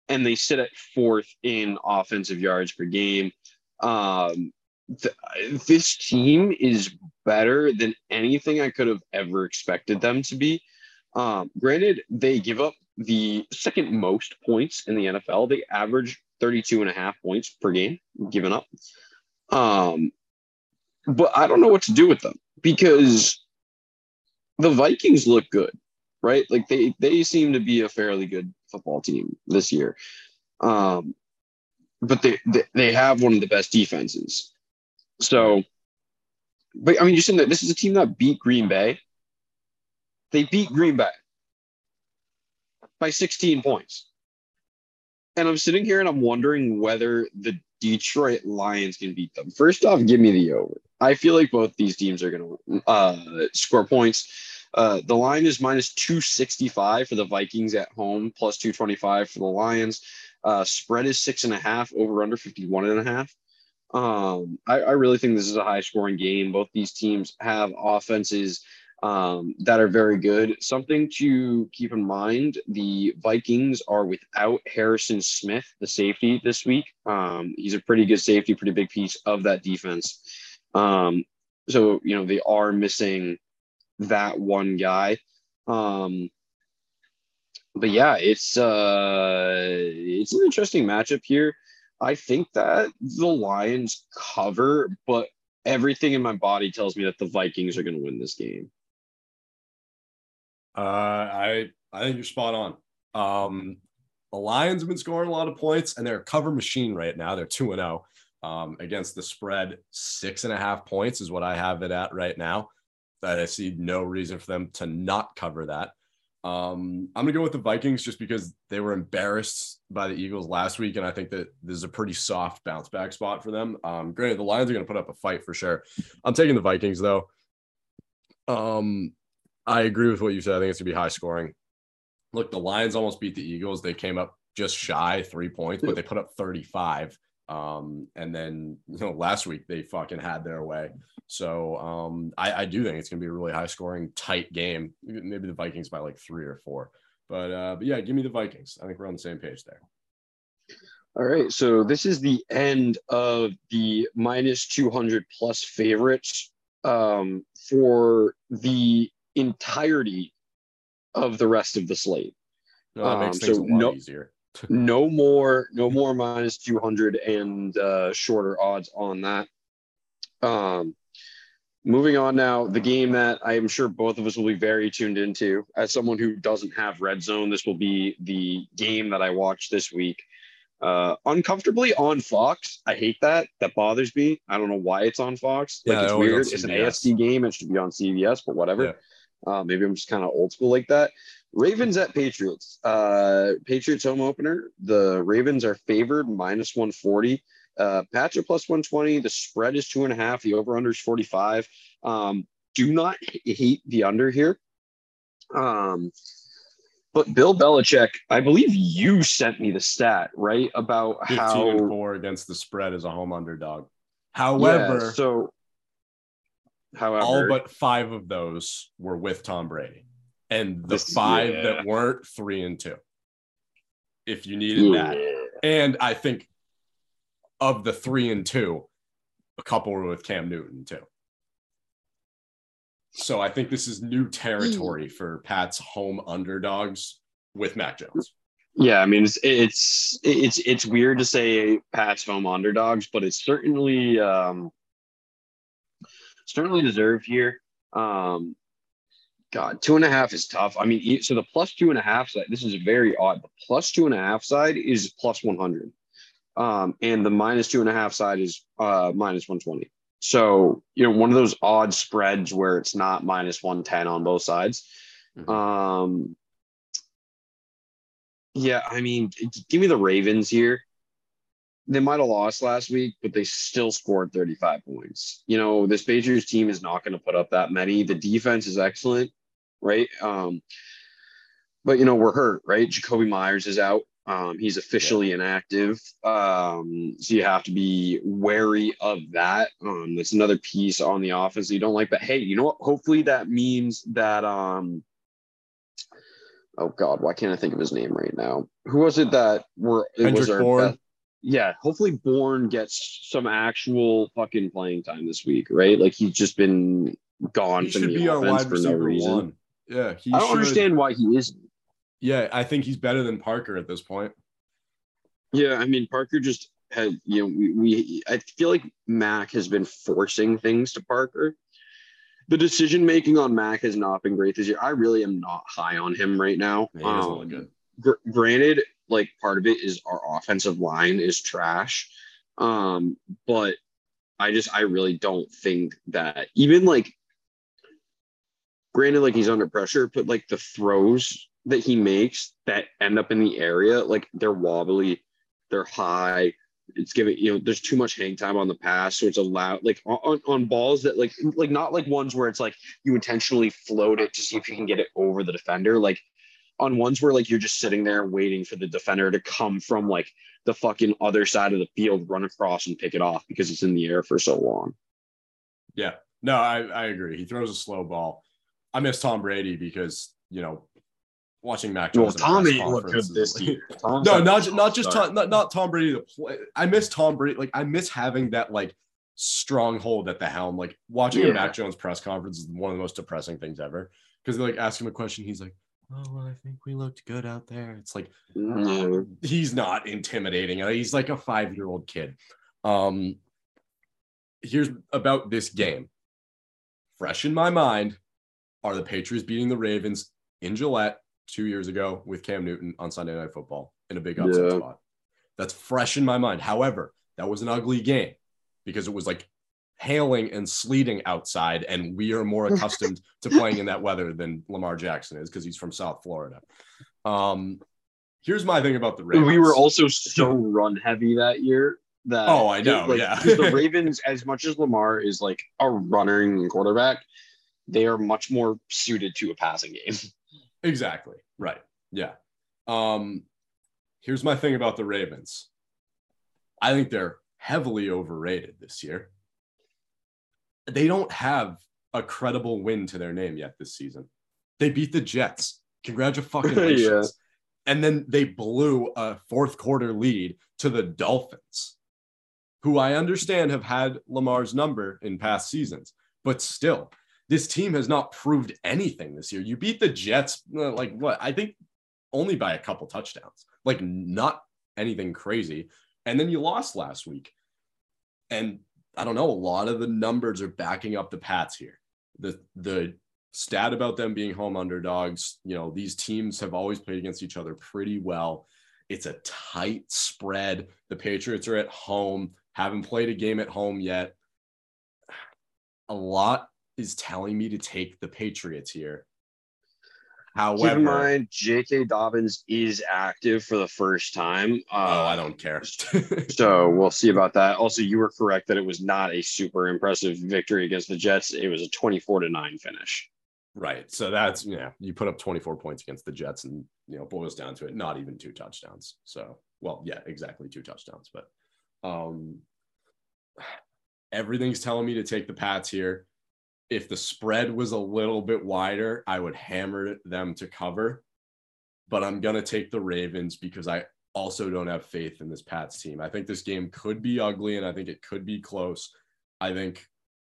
And they sit at fourth in offensive yards per game. Um, th- this team is better than anything I could have ever expected them to be. Um, granted, they give up the second most points in the NFL. They average 32 and a half points per game given up. Um, but I don't know what to do with them because the Vikings look good, right? Like they they seem to be a fairly good football team this year. Um, but they, they they have one of the best defenses. So, but I mean, you're saying that this is a team that beat Green Bay. They beat Green Bay by 16 points. And I'm sitting here and I'm wondering whether the Detroit Lions can beat them. First off, give me the over. I feel like both these teams are going to uh, score points. Uh, the line is minus 265 for the Vikings at home, plus 225 for the Lions. Uh, spread is six and a half, over under 51 and a half. Um, I, I really think this is a high scoring game. Both these teams have offenses um, that are very good. Something to keep in mind the Vikings are without Harrison Smith, the safety, this week. Um, he's a pretty good safety, pretty big piece of that defense. Um, so, you know, they are missing that one guy. Um, but yeah, it's uh, it's an interesting matchup here. I think that the Lions cover, but everything in my body tells me that the Vikings are going to win this game. Uh, I I think you're spot on. Um, the Lions have been scoring a lot of points, and they're a cover machine right now. They're two and zero oh, um, against the spread. Six and a half points is what I have it at right now. That I see no reason for them to not cover that. Um, I'm gonna go with the Vikings just because they were embarrassed by the Eagles last week, and I think that this is a pretty soft bounce back spot for them. Um, granted, the Lions are gonna put up a fight for sure. I'm taking the Vikings though. Um, I agree with what you said. I think it's gonna be high scoring. Look, the Lions almost beat the Eagles. They came up just shy three points, but they put up 35. Um, and then you know, last week they fucking had their way. So um, I, I do think it's gonna be a really high scoring, tight game. Maybe the Vikings by like three or four. But uh, but yeah, give me the Vikings. I think we're on the same page there. All right, so this is the end of the minus 200 plus favorites um, for the entirety of the rest of the slate. No, that makes um, things so a lot no, easier. [laughs] no more, no more minus 200 and uh, shorter odds on that. Um, moving on now, the game that I am sure both of us will be very tuned into. As someone who doesn't have red zone, this will be the game that I watch this week. Uh, uncomfortably on Fox. I hate that. That bothers me. I don't know why it's on Fox. Like yeah, it's weird. It's an AFC game. It should be on CBS, but whatever. Uh, maybe I'm just kind of old school like that. Ravens at Patriots. Uh, Patriots home opener. The Ravens are favored minus 140. Uh, Pats are plus 120. The spread is two and a half. The over under is 45. Um, do not hate the under here. Um, but Bill Belichick, I believe you sent me the stat, right? About 15 how and four against the spread as a home underdog. However, yeah, so However, all but five of those were with Tom Brady, and the this, five yeah. that weren't three and two. If you needed yeah. that, And I think of the three and two, a couple were with Cam Newton too. So I think this is new territory for Pat's home underdogs with Mac Jones. Yeah, I mean it's it's it's it's weird to say Pat's home underdogs, but it's certainly um certainly deserved here. Um God, two and a half is tough. I mean, so the plus two and a half side, this is very odd. The plus two and a half side is plus 100. Um, and the minus two and a half side is uh, minus 120. So, you know, one of those odd spreads where it's not minus 110 on both sides. Mm-hmm. Um, yeah, I mean, give me the Ravens here. They might have lost last week, but they still scored 35 points. You know, this Patriots team is not going to put up that many. The defense is excellent, right? Um, but you know, we're hurt, right? Jakobi Meyers is out. Um, he's officially yeah. inactive. Um, so you have to be wary of that. Um, that's another piece on the offense you don't like. But hey, you know what? Hopefully that means that um oh god, why can't I think of his name right now? Who was it that were it Kendrick was our Bourne. Best, yeah, hopefully Bourne gets some actual fucking playing time this week, right? Like he's just been gone he from the offense for no reason. One. Yeah, I don't should. understand why he isn't. Yeah, I think he's better than Parker at this point. Yeah, I mean Parker just had you know we, we I feel like Mac has been forcing things to Parker the decision making on Mac has not been great this year. I really am not high on him right now. Um, gr- granted, like part of it is our offensive line is trash, um, but I just I really don't think that even like granted like he's under pressure, but like the throws that he makes that end up in the area, like they're wobbly, they're high, it's giving you know there's too much hang time on the pass so it's allowed like on, on balls that like like not like ones where it's like you intentionally float it to see if you can get it over the defender like on ones where like you're just sitting there waiting for the defender to come from like the fucking other side of the field run across and pick it off because it's in the air for so long yeah no i i agree he throws a slow ball i miss tom brady because you know watching Mac Jones. Well, Tommy looked good this year. [laughs] no, not oh, not just Tom, not, not Tom Brady play. I miss Tom Brady. Like I miss having that like stronghold at the helm. Like watching yeah. a Mac Jones press conference is one of the most depressing things ever. Because they like ask him a question, he's like, "Oh, well, I think we looked good out there." It's like he's not intimidating. Uh, he's like a five year old kid. Um, here's about this game. Fresh in my mind are the Patriots beating the Ravens in Gillette two years ago with Cam Newton on Sunday Night Football in a big upset yeah. spot. That's fresh in my mind. However, that was an ugly game because it was like hailing and sleeting outside, and we are more [laughs] accustomed to playing in that weather than Lamar Jackson is because he's from South Florida. Um, here's my thing about the Ravens. We were also so [laughs] run heavy that year. That oh, I know, like, yeah. the [laughs] Ravens, as much as Lamar is like a running quarterback, they are much more suited to a passing game. Exactly. Right. Yeah. Um, here's my thing about the Ravens. I think they're heavily overrated this year. They don't have a credible win to their name yet this season. They beat the Jets. Congratulations. [laughs] yeah. And then they blew a fourth quarter lead to the Dolphins, who I understand have had Lamar's number in past seasons, but still, this team has not proved anything this year. You beat the Jets, uh, like what? I think only by a couple touchdowns, like not anything crazy. And then you lost last week. And I don't know, a lot of the numbers are backing up the Pats here. The the stat about them being home underdogs, you know, these teams have always played against each other pretty well. It's a tight spread. The Patriots are at home, haven't played a game at home yet. [sighs] A lot is telling me to take the Patriots here. However, keep in mind J.K. Dobbins is active for the first time. Uh, oh, I don't care. so we'll see about that. Also, you were correct that it was not a super impressive victory against the Jets. It was a twenty-four to nine finish. Right. So that's yeah, you put up twenty-four points against the Jets, and you know boils down to it, not even two touchdowns. So well, yeah, exactly two touchdowns, but um, [sighs] everything's telling me to take the Pats here if the spread was a little bit wider, I would hammer them to cover. But I'm going to take the Ravens because I also don't have faith in this Pats team. I think this game could be ugly and I think it could be close. I think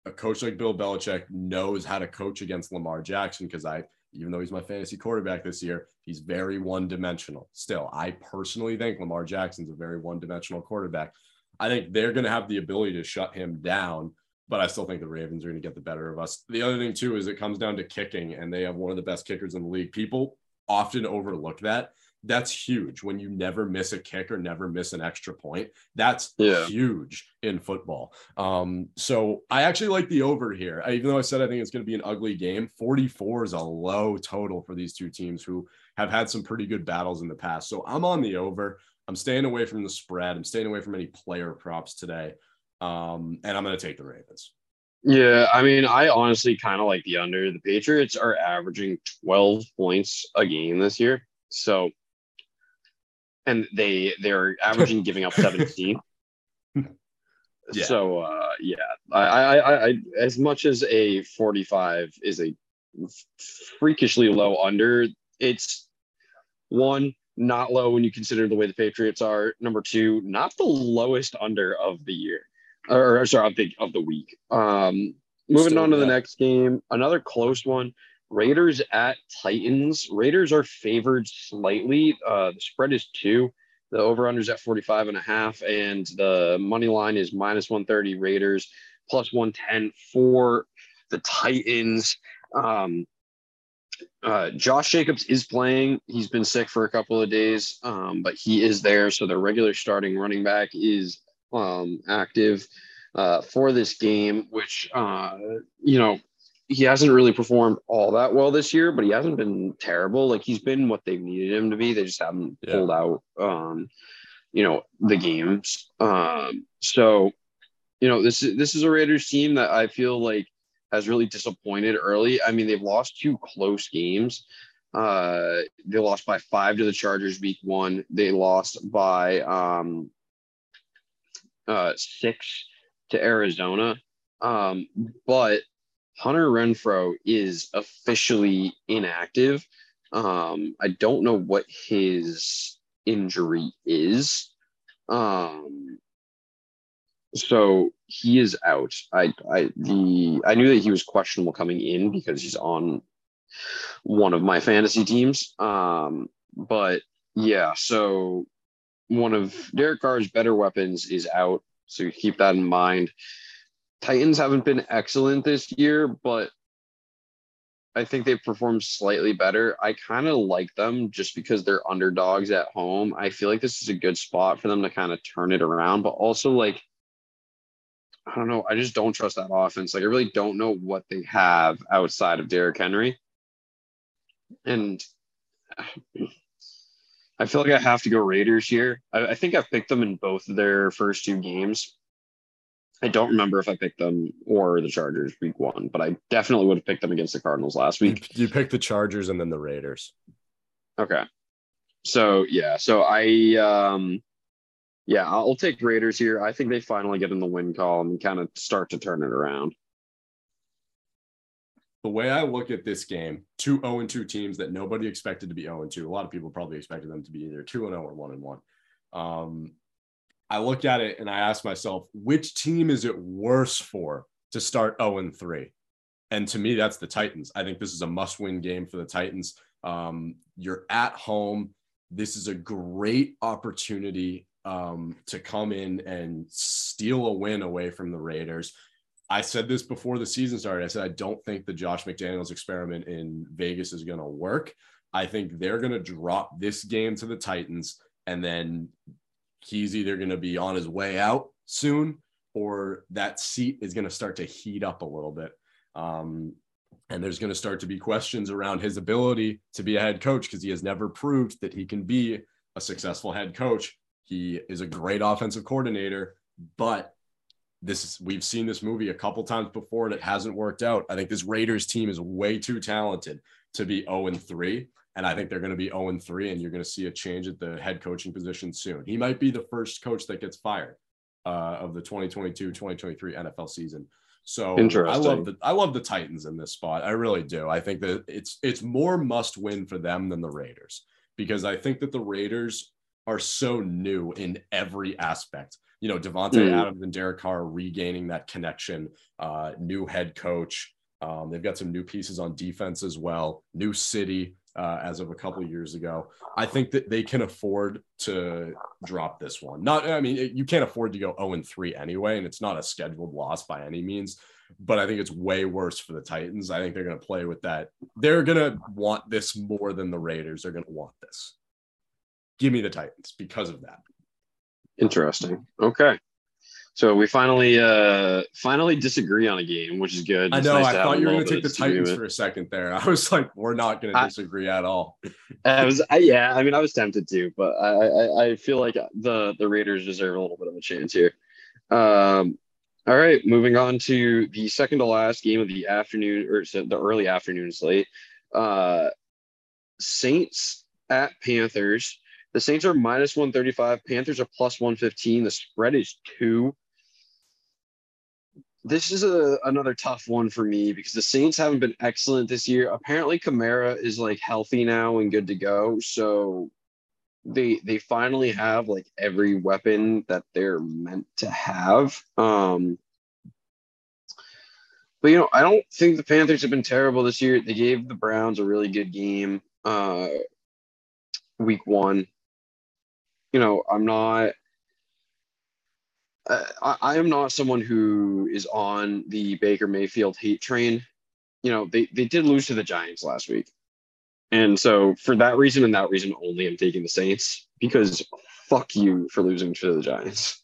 a coach like Bill Belichick knows how to coach against Lamar Jackson because I, even though he's my fantasy quarterback this year, he's very one dimensional. Still, I personally think Lamar Jackson's a very one dimensional quarterback. I think they're going to have the ability to shut him down, but I still think the Ravens are going to get the better of us. The other thing, too, is it comes down to kicking, and they have one of the best kickers in the league. People often overlook that that's huge when you never miss a kick or never miss an extra point. That's yeah. huge in football. Um, so I actually like the over here. I, even though I said I think it's going to be an ugly game, 44 is a low total for these two teams who have had some pretty good battles in the past. So I'm on the over. I'm staying away from the spread. I'm staying away from any player props today. Um, and I'm going to take the Ravens. Yeah, I mean, I honestly kind of like the under. The Patriots are averaging 12 points a game this year. So and they they're [laughs] averaging giving up 17. yeah. So uh, yeah, I, I, I, as much as a 45 is a freakishly low under, it's one not low when you consider the way the Patriots are. Number two, not the lowest under of the year, or, or sorry, of the of the week. Um, moving Still, on to the next game, another close one. Raiders at Titans. Raiders are favored slightly. Uh, the spread is two. The over under is at 45 and a half, and the money line is minus 130 Raiders, plus 110 for the Titans. Um, uh, Josh Jacobs is playing. He's been sick for a couple of days, um, but he is there. So the regular starting running back is um, active uh, for this game, which, uh, you know, he hasn't really performed all that well this year, but he hasn't been terrible. Like he's been what they've needed him to be. They just haven't yeah. pulled out, um, you know, the games. Um, so, you know, this is this is a Raiders team that I feel like has really disappointed early. I mean, they've lost two close games. Uh, they lost by five to the Chargers week one. They lost by um, uh, six to Arizona. Um, but Hunter Renfrow is officially inactive. Um, I don't know what his injury is. Um, so he is out. I I the I knew that he was questionable coming in because he's on one of my fantasy teams. Um, but yeah, so one of Derek Carr's better weapons is out. So keep that in mind. Titans haven't been excellent this year, but I think they've performed slightly better. I kind of like them just because they're underdogs at home. I feel like this is a good spot for them to kind of turn it around, but also like I don't know, I just don't trust that offense. Like I really don't know what they have outside of Derrick Henry. And I feel like I have to go Raiders here. I, I think I've picked them in both of their first two games. I don't remember if I picked them or the Chargers week one, but I definitely would have picked them against the Cardinals last week. You picked the Chargers and then the Raiders. Okay. So yeah, so I um yeah, I'll take Raiders here. I think they finally get in the win column and kind of start to turn it around. The way I look at this game, two 0 2 teams that nobody expected to be 0 and 2. A lot of people probably expected them to be either 2 and 0 or 1 and 1. Um, I look at it and I ask myself, which team is it worse for to start 0 and 3? And to me, that's the Titans. I think this is a must win game for the Titans. Um, you're at home. This is a great opportunity um, to come in and steal a win away from the Raiders. I said this before the season started. I said, I don't think the Josh McDaniels experiment in Vegas is going to work. I think they're going to drop this game to the Titans and then he's either going to be on his way out soon or that seat is going to start to heat up a little bit. Um, and there's going to start to be questions around his ability to be a head coach because he has never proved that he can be a successful head coach. He is a great offensive coordinator, but this is we've seen this movie a couple times before and it hasn't worked out. I think this Raiders team is way too talented to be 0 and 3. And I think they're going to be 0 and 3, and you're going to see a change at the head coaching position soon. He might be the first coach that gets fired uh, of the 2022 2023 NFL season. So I love the I love the Titans in this spot. I really do. I think that it's it's more must win for them than the Raiders because I think that the Raiders are so new in every aspect. You know, Davante mm. Adams and Derek Carr regaining that connection, uh, new head coach. Um, they've got some new pieces on defense as well, new city uh, as of a couple years ago. I think that they can afford to drop this one. Not, I mean, you can't afford to go 0 and 3 anyway, and it's not a scheduled loss by any means. But I think it's way worse for the Titans. I think they're going to play with that. They're going to want this more than the Raiders. They're going to want this give me the Titans because of that. Interesting. Okay. So we finally uh finally disagree on a game, which is good. It's I know. Nice I thought you were going to take the Titans for a second there. [laughs] I was like, we're not going to disagree at all. [laughs] I was, I, yeah. I mean, I was tempted to, but I, I, I feel like the the Raiders deserve a little bit of a chance here. Um, all right, moving on to the second to last game of the afternoon or the early afternoon slate. Uh, Saints at Panthers. The Saints are minus 135. Panthers are plus 115. The spread is two. This is a, another tough one for me because the Saints haven't been excellent this year. Apparently, Kamara is like healthy now and good to go. So they they finally have like every weapon that they're meant to have. Um, but you know, I don't think the Panthers have been terrible this year. They gave the Browns a really good game uh, week one you know, I'm not. I, I am not someone who is on the Baker Mayfield hate train. You know, they, they did lose to the Giants last week. And so for that reason and that reason only, I'm taking the Saints because fuck you for losing to the Giants.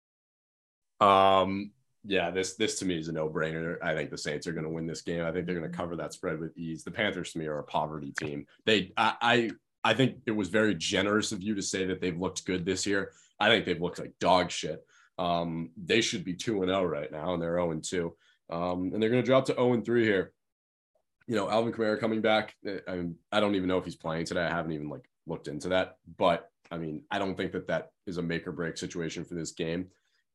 [laughs] um, yeah, this this to me is a no brainer. I think the Saints are going to win this game. I think they're going to cover that spread with ease. The Panthers to me are a poverty team. They I, I I think it was very generous of you to say that they've looked good this year. I think they've looked like dog shit. Um, they should be 2 and 0 right now, and they're 0 and 2. Um, and they're going to drop to 0 and 3 here. You know, Alvin Kamara coming back. Eh, I I don't even know if he's playing today. I haven't even like looked into that, but I mean, I don't think that that is a make or break situation for this game.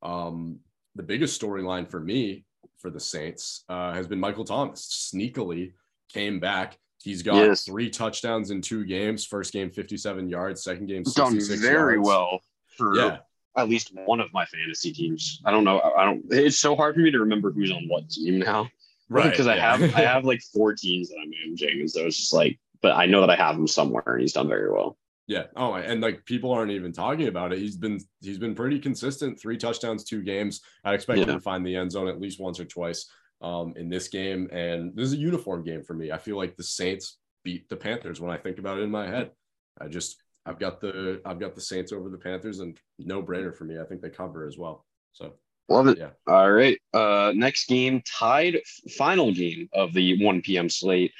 Um, the biggest storyline for me for the Saints uh, has been Michael Thomas sneakily came back He's got yes. three touchdowns in two games. First game, 57 yards. Second game, done very yards. well for yeah. at least one of my fantasy teams. I don't know. I don't. It's so hard for me to remember who's on what team now. Right. Because I have I [laughs] have like four teams that I'm managing, and so it's just like, but I know that I have him somewhere, and he's done very well. Yeah. Oh, and like people aren't even talking about it. He's been he's been pretty consistent. Three touchdowns, two games. I expect yeah. him to find the end zone at least once or twice um, in this game. And this is a uniform game for me. I feel like the Saints beat the Panthers when I think about it in my head. I just I've got the I've got the Saints over the Panthers and no brainer for me. I think they cover as well. So love it. Yeah. All right. Uh next game, tied final game of the 1 p.m. slate.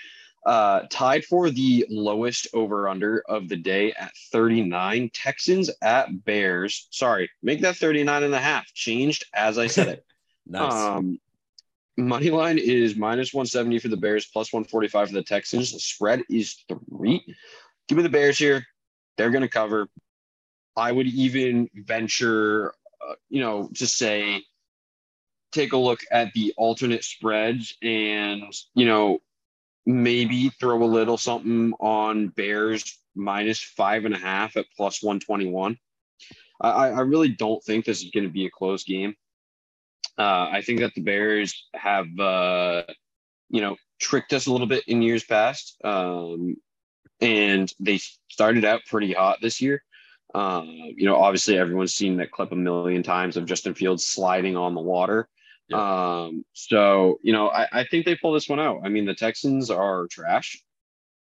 Uh tied for the lowest over under of the day at 39. Texans at Bears. Sorry, make that 39 and a half. Changed as I said it. [laughs] nice. Um Money line is minus 170 for the Bears, plus 145 for the Texans. The spread is three. Give me the Bears here. They're going to cover. I would even venture, uh, you know, to say, take a look at the alternate spreads and, you know, maybe throw a little something on Bears minus five and a half at plus 121. I, I really don't think this is going to be a close game. Uh, I think that the Bears have, uh, you know, tricked us a little bit in years past. Um, and they started out pretty hot this year. Uh, you know, obviously everyone's seen that clip a million times of Justin Fields sliding on the water. Yeah. Um, so, you know, I, I think they pull this one out. I mean, the Texans are trash.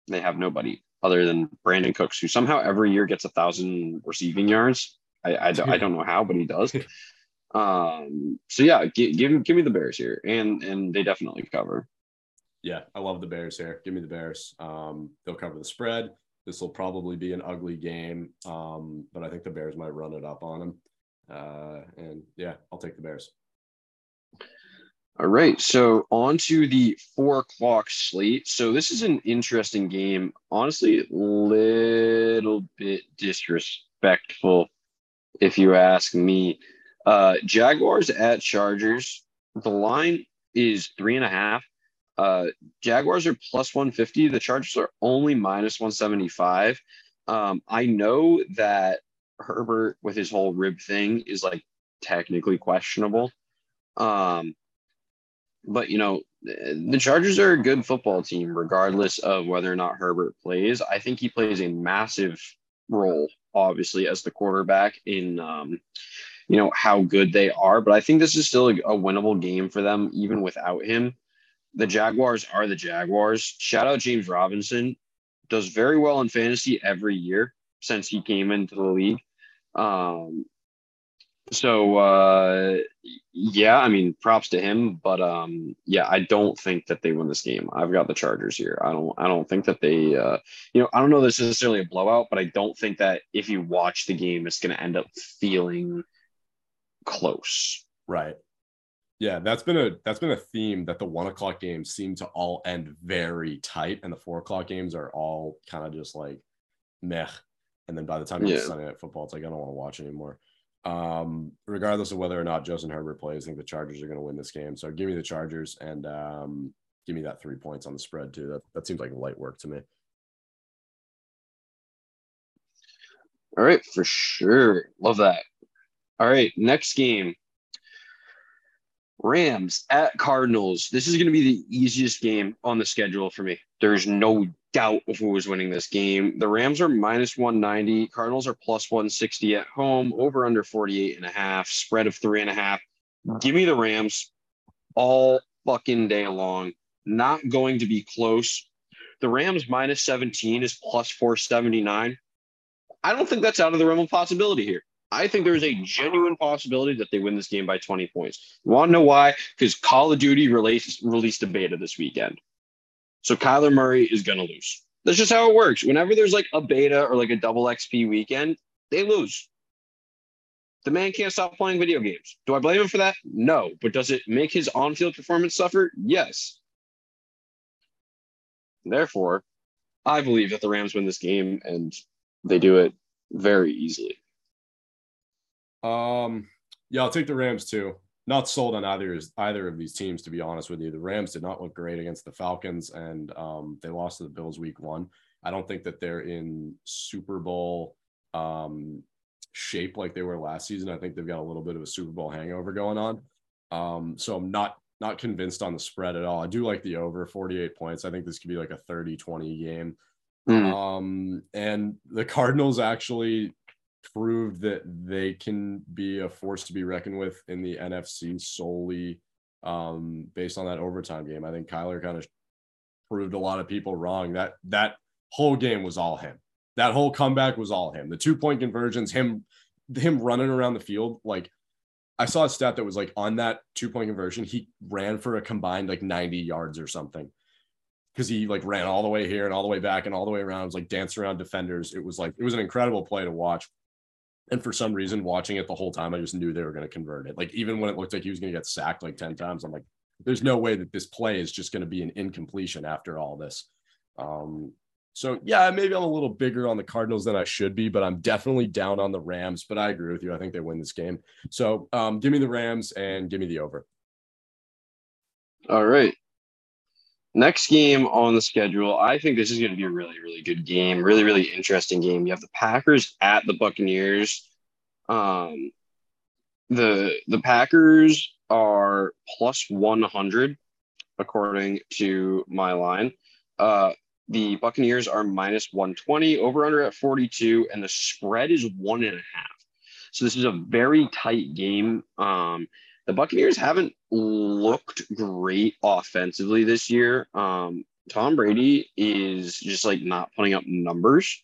They have nobody other than Brandin Cooks, who somehow every year gets a thousand receiving yards. I, I, I don't know how, but he does. [laughs] Um, so yeah, give, give give me the Bears here, and and they definitely cover. Yeah, I love the Bears here. Give me the Bears. Um, they'll cover the spread. This will probably be an ugly game, um, but I think the Bears might run it up on them. Uh, and yeah, I'll take the Bears. All right, so on to the four o'clock slate. So this is an interesting game. Honestly, a little bit disrespectful, if you ask me. Uh, Jaguars at Chargers. The line is three and a half. Uh, Jaguars are plus 150. The Chargers are only minus 175. Um, I know that Herbert with his whole rib thing is like technically questionable. Um, but you know, the Chargers are a good football team, regardless of whether or not Herbert plays. I think he plays a massive role, obviously, as the quarterback in, um, you know, how good they are. But I think this is still a, a winnable game for them, even without him. The Jaguars are the Jaguars. Shout out James Robinson, does very well in fantasy every year since he came into the league. Um, so uh, yeah, I mean, props to him, but um, yeah, I don't think that they win this game. I've got the Chargers here. I don't. I don't think that they. Uh, you know, I don't know this is necessarily a blowout, but I don't think that if you watch the game, it's going to end up feeling close. Right. Yeah, that's been a that's been a theme that the one o'clock games seem to all end very tight, and the four o'clock games are all kind of just like meh. And then by the time it's Sunday night football, it's like I don't want to watch anymore. Um, regardless of whether or not Justin Herbert plays, I think the Chargers are going to win this game. So give me the Chargers and um, give me that three points on the spread too. That that seems like light work to me. All right, for sure. Love that. All right, next game. Rams at Cardinals. This is going to be the easiest game on the schedule for me. There's no doubt of who was winning this game. The Rams are minus 190. Cardinals are plus 160 at home, over under 48 and a half, spread of three and a half. Give me the Rams all fucking day long. Not going to be close. The Rams minus 17 is plus 479. I don't think that's out of the realm of possibility here. I think there's a genuine possibility that they win this game by 20 points. You want to know why? Because Call of Duty released, released a beta this weekend. So Kyler Murray is going to lose. That's just how it works. Whenever there's like a beta or like a double XP weekend, they lose. The man can't stop playing video games. Do I blame him for that? No. But does it make his on field performance suffer? Yes. Therefore, I believe that the Rams win this game and they do it very easily. Um, yeah, I'll take the Rams too not sold on either either of these teams to be honest with you. The Rams did not look great against the Falcons, and um, they lost to the Bills week one. I don't think that they're in Super Bowl um, shape like they were last season. I think they've got a little bit of a Super Bowl hangover going on. Um, so I'm not not convinced on the spread at all. I do like the over 48 points. I think this could be like a 30-20 game. Mm. Um, and the Cardinals actually proved that they can be a force to be reckoned with in the NFC solely um, based on that overtime game. I think Kyler kind of proved a lot of people wrong. That that whole game was all him. That whole comeback was all him. The two point conversions, him him running around the field like I saw a stat that was like on that two point conversion, he ran for a combined like 90 yards or something. Because he like ran all the way here and all the way back and all the way around. It was like dancing around defenders. It was like it was an incredible play to watch. And for some reason, watching it the whole time, I just knew they were going to convert it. Like even when it looked like he was going to get sacked like 10 times, I'm like, there's no way that this play is just going to be an incompletion after all this. Um, so yeah, maybe I'm a little bigger on the Cardinals than I should be, but I'm definitely down on the Rams. But I agree with you. I think they win this game. So um, give me the Rams and give me the over. All right. Next game on the schedule, I think this is going to be a really, really good game. Really, really interesting game. You have the Packers at the Buccaneers. Um, the the Packers are plus one hundred according to my line. Uh, the Buccaneers are minus one twenty. Over under at forty two, and the spread is one and a half. So this is a very tight game. Um, the Buccaneers haven't looked great offensively this year. Um, Tom Brady is just like not putting up numbers.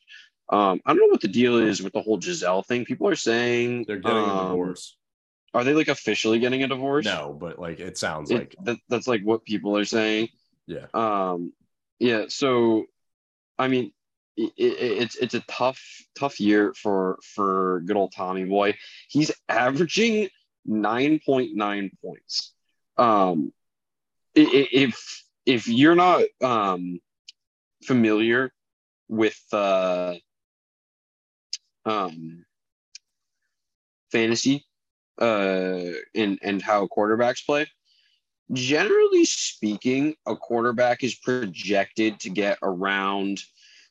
Um, I don't know what the deal is with the whole Gisele thing. People are saying they're getting um, a divorce. Are they like officially getting a divorce? No, but like it sounds it, like that, that's like what people are saying. Yeah. Um, yeah. So, I mean, it, it, it's it's a tough tough year for for good old Tommy boy. He's averaging 9.9 points. Um, if if you're not um, familiar with uh, um, fantasy uh, and and how quarterbacks play, generally speaking, a quarterback is projected to get around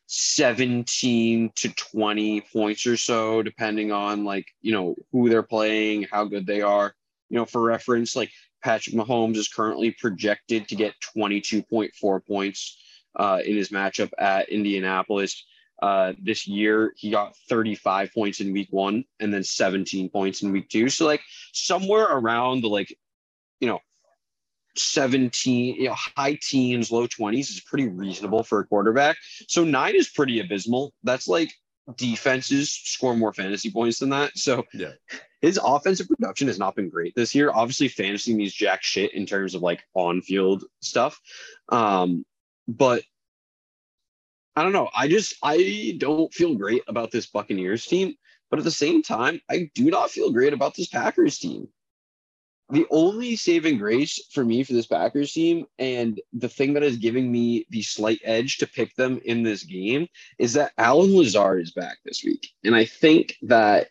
17 to 20 points or so, depending on like, you know, who they're playing, how good they are. You know, for reference, like Patrick Mahomes is currently projected to get 22.4 points uh, in his matchup at Indianapolis. Uh, this year, he got 35 points in week one and then 17 points in week two. So, like, somewhere around the like, you know, 17, you know, high teens, low 20s is pretty reasonable for a quarterback. So nine is pretty abysmal. That's like defenses score more fantasy points than that. So yeah, his offensive production has not been great this year. Obviously, fantasy means jack shit in terms of like on-field stuff. Um, but I don't know. I just I don't feel great about this Buccaneers team, but at the same time, I do not feel great about this Packers team the only saving grace for me for this Packers team, and the thing that is giving me the slight edge to pick them in this game, is that Allen Lazard is back this week. And I think that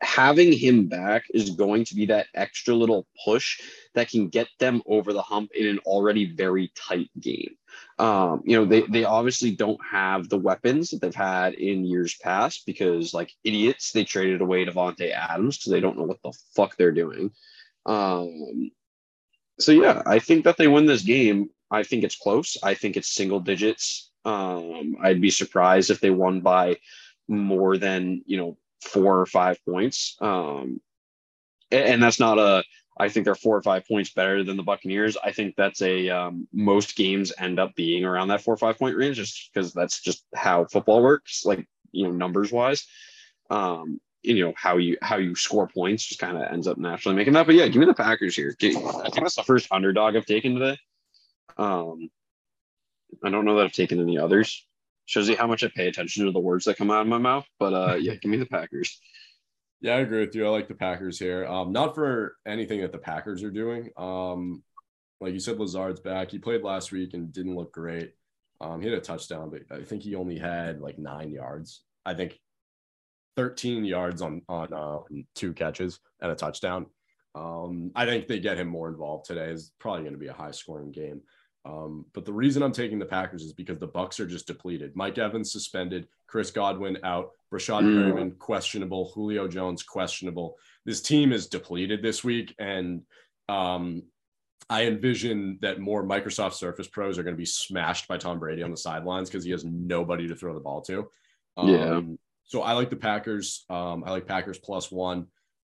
having him back is going to be that extra little push that can get them over the hump in an already very tight game. Um, you know, they, they obviously don't have the weapons that they've had in years past because, like idiots, they traded away Davante Adams because they don't know what the fuck they're doing. Um, so yeah, I think that they win this game. I think it's close. I think it's single digits. Um, I'd be surprised if they won by more than you know four or five points. Um, and, and that's not a. I think they're four or five points better than the Buccaneers. I think that's a um, most games end up being around that four or five point range, just because that's just how football works, like you know numbers wise. Um, you know how you how you score points just kind of ends up naturally making that. But yeah, give me the Packers here. I think that's the first underdog I've taken today. Um, I don't know that I've taken any others. Shows you how much I pay attention to the words that come out of my mouth. But uh, yeah, give me the Packers. Yeah, I agree with you. I like the Packers here. Um, not for anything that the Packers are doing. Um, like you said, Lazard's back. He played last week and didn't look great. Um, he had a touchdown, but I think he only had like nine yards. I think 13 yards on on uh, two catches and a touchdown. Um, I think they get him more involved today. is probably going to be a high scoring game. Um, but the reason I'm taking the Packers is because the Bucks are just depleted. Mike Evans suspended, Chris Godwin out, Rashad mm. Perriman questionable, Julio Jones questionable. This team is depleted this week, and um, I envision that more Microsoft Surface Pros are going to be smashed by Tom Brady on the sidelines because he has nobody to throw the ball to. Um, yeah. So I like the Packers. Um, I like Packers plus one.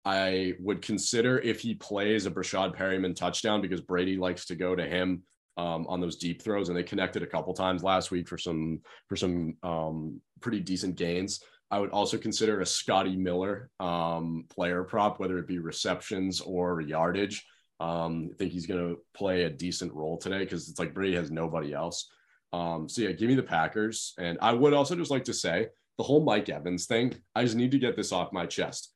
I would consider if he plays a Breshad Perriman touchdown because Brady likes to go to him um, on those deep throws, and they connected a couple times last week for some for some um, pretty decent gains. I would also consider a Scotty Miller um, player prop, whether it be receptions or yardage. Um, I think he's going to play a decent role today because it's like Brady has nobody else. Um, so yeah, give me the Packers, and I would also just like to say the whole Mike Evans thing, I just need to get this off my chest.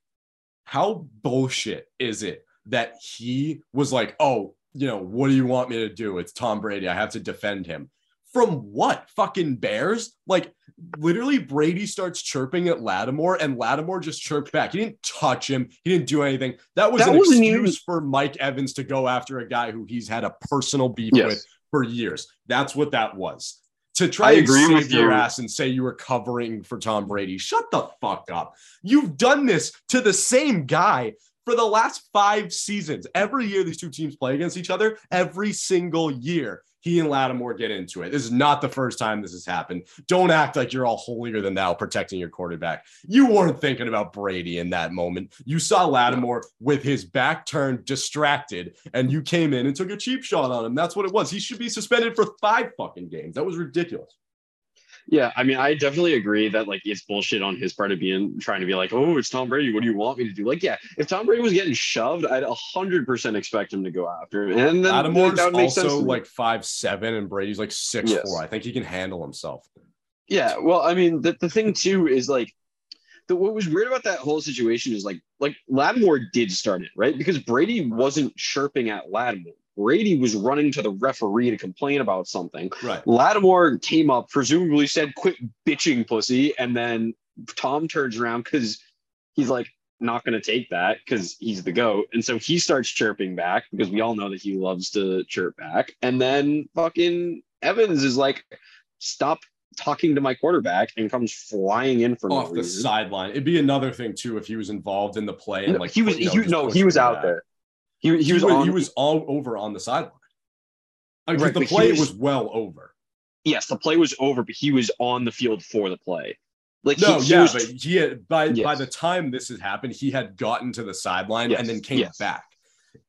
How bullshit is it that he was like, oh, you know, what do you want me to do? It's Tom Brady. I have to defend him. From what? Fucking Bears? Like, literally, Brady starts chirping at Lattimore, and Lattimore just chirped back. He didn't touch him. He didn't do anything. That was that an excuse even... for Mike Evans to go after a guy who he's had a personal beef yes. with for years. That's what that was to try I and agree save with your you. ass and say you were covering for Tom Brady. Shut the fuck up. You've done this to the same guy for the last five seasons. Every year these two teams play against each other, every single year he and Lattimore get into it. This is not the first time this has happened. Don't act like you're all holier than thou protecting your quarterback. You weren't thinking about Brady in that moment. You saw Lattimore with his back turned, distracted, and you came in and took a cheap shot on him. That's what it was. He should be suspended for five fucking games. That was ridiculous. Yeah, I mean, I definitely agree that like it's bullshit on his part of being trying to be like, oh, it's Tom Brady. What do you want me to do? Like, yeah, if Tom Brady was getting shoved, I'd hundred percent expect him to go after him. And then Lattimore's like, also like five seven, and Brady's like six yes. four. I think he can handle himself. Yeah, well, I mean, the, the thing too is like the, what was weird about that whole situation is like like Lattimore did start it right because Brady wasn't chirping at Lattimore. Brady was running to the referee to complain about something. Right. Lattimore came up, presumably said, quit bitching, pussy. And then Tom turns around because he's like, not going to take that because he's the GOAT. And so he starts chirping back because we all know that he loves to chirp back. And then fucking Evans is like, stop talking to my quarterback and comes flying in from off no the sideline. It'd be another thing too if he was involved in the play and no, like he was. He, no, he was out back. there. He, he, he was, was on, he was all over on the sideline. Uh, I mean, right, the play was, was, well over. Yes, the play was over, but he was on the field for the play. Like no, he, yeah, was, but he had, by yes. by the time this has happened, he had gotten to the sideline yes. and then came yes. back.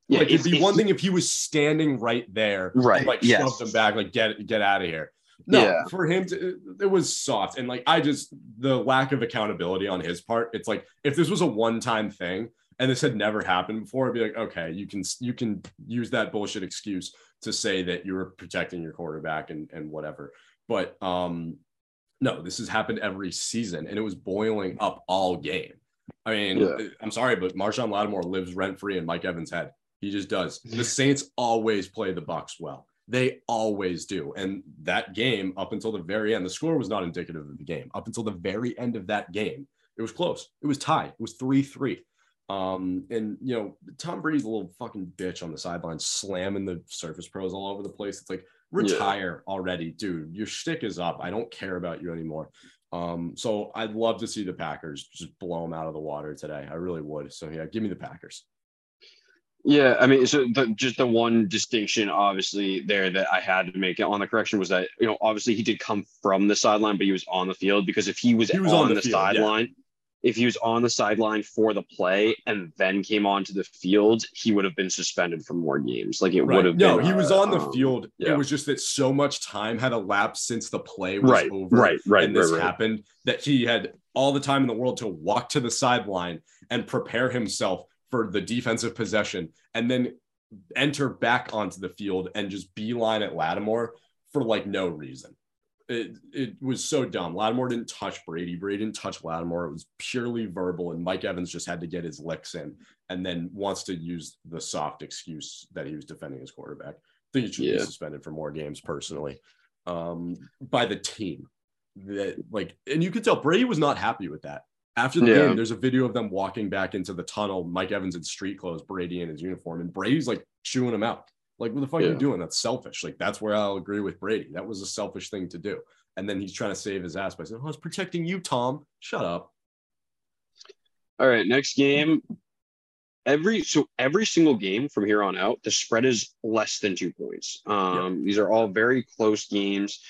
Yeah, like, it'd be one thing if he was standing right there, right? And, like yes. shoved him back, like get get out of here. No, yeah. for him to it was soft and like I just the lack of accountability on his part. It's like if this was a one time thing and this had never happened before, I'd be like okay, you can you can use that bullshit excuse to say that you were protecting your quarterback and and whatever. But um, no, this has happened every season, and it was boiling up all game. I mean, yeah. I'm sorry, but Marshon Lattimore lives rent free in Mike Evans' head. He just does. [laughs] The Saints always play the Bucks well. They always do. And that game, up until the very end, the score was not indicative of the game. Up until the very end of that game, it was close. It was tied. It was 3 3. Um, and you know, Tom Brady's a little fucking bitch on the sideline, slamming the Surface Pros all over the place. It's like retire yeah. already, dude. Your shtick is up. I don't care about you anymore. Um, so I'd love to see the Packers just blow them out of the water today. I really would. So yeah, give me the Packers. Yeah, I mean, so the, just the one distinction, obviously, there that I had to make on the correction was that you know, obviously, he did come from the sideline, but he was on the field because if he was, he was on, on, the, the sideline, yeah if he was on the sideline for the play and then came onto the field, he would have been suspended for more games. Like it right. would have no, been. No, he was on the um, field. Yeah. It was just that so much time had elapsed since the play was right, over. Right, right, and this right, happened that he had all the time in the world to walk to the sideline and prepare himself for the defensive possession and then enter back onto the field and just beeline at Lattimore for like no reason it, it was so dumb. Lattimore didn't touch Brady. Brady didn't touch Lattimore. It was purely verbal, and Mike Evans just had to get his licks in, and then wants to use the soft excuse that he was defending his quarterback. I think he should yeah. be suspended for more games, personally, um, by the team. That like, and you could tell Brady was not happy with that. After the yeah. game, there's a video of them walking back into the tunnel. Mike Evans in street clothes, Brady in his uniform, and Brady's like chewing him out. Like, what the fuck yeah. are you doing? That's selfish. Like, that's where I'll agree with Brady. That was a selfish thing to do. And then he's trying to save his ass by saying, oh, I was protecting you, Tom. Shut up. All right. Next game. Every so every single game from here on out, the spread is less than two points. Um, yep. These are all very close games.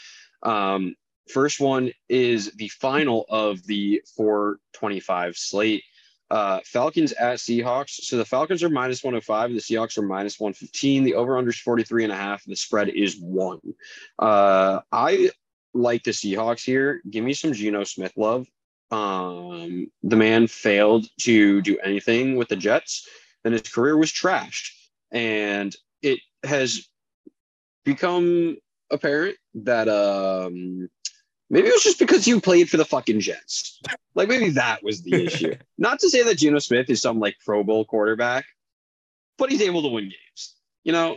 Um, first one is the final of the 425 slate. Uh, Falcons at Seahawks. So the Falcons are minus 105, the Seahawks are minus 115. The over under is 43 and a half. The spread is one. Uh, I like the Seahawks here. Give me some Geno Smith love. Um, the man failed to do anything with the Jets, and his career was trashed. And it has become apparent that um, Maybe it was just because you played for the fucking Jets. Like maybe that was the [laughs] issue. Not to say that Geno Smith is some like Pro Bowl quarterback, but he's able to win games. You know,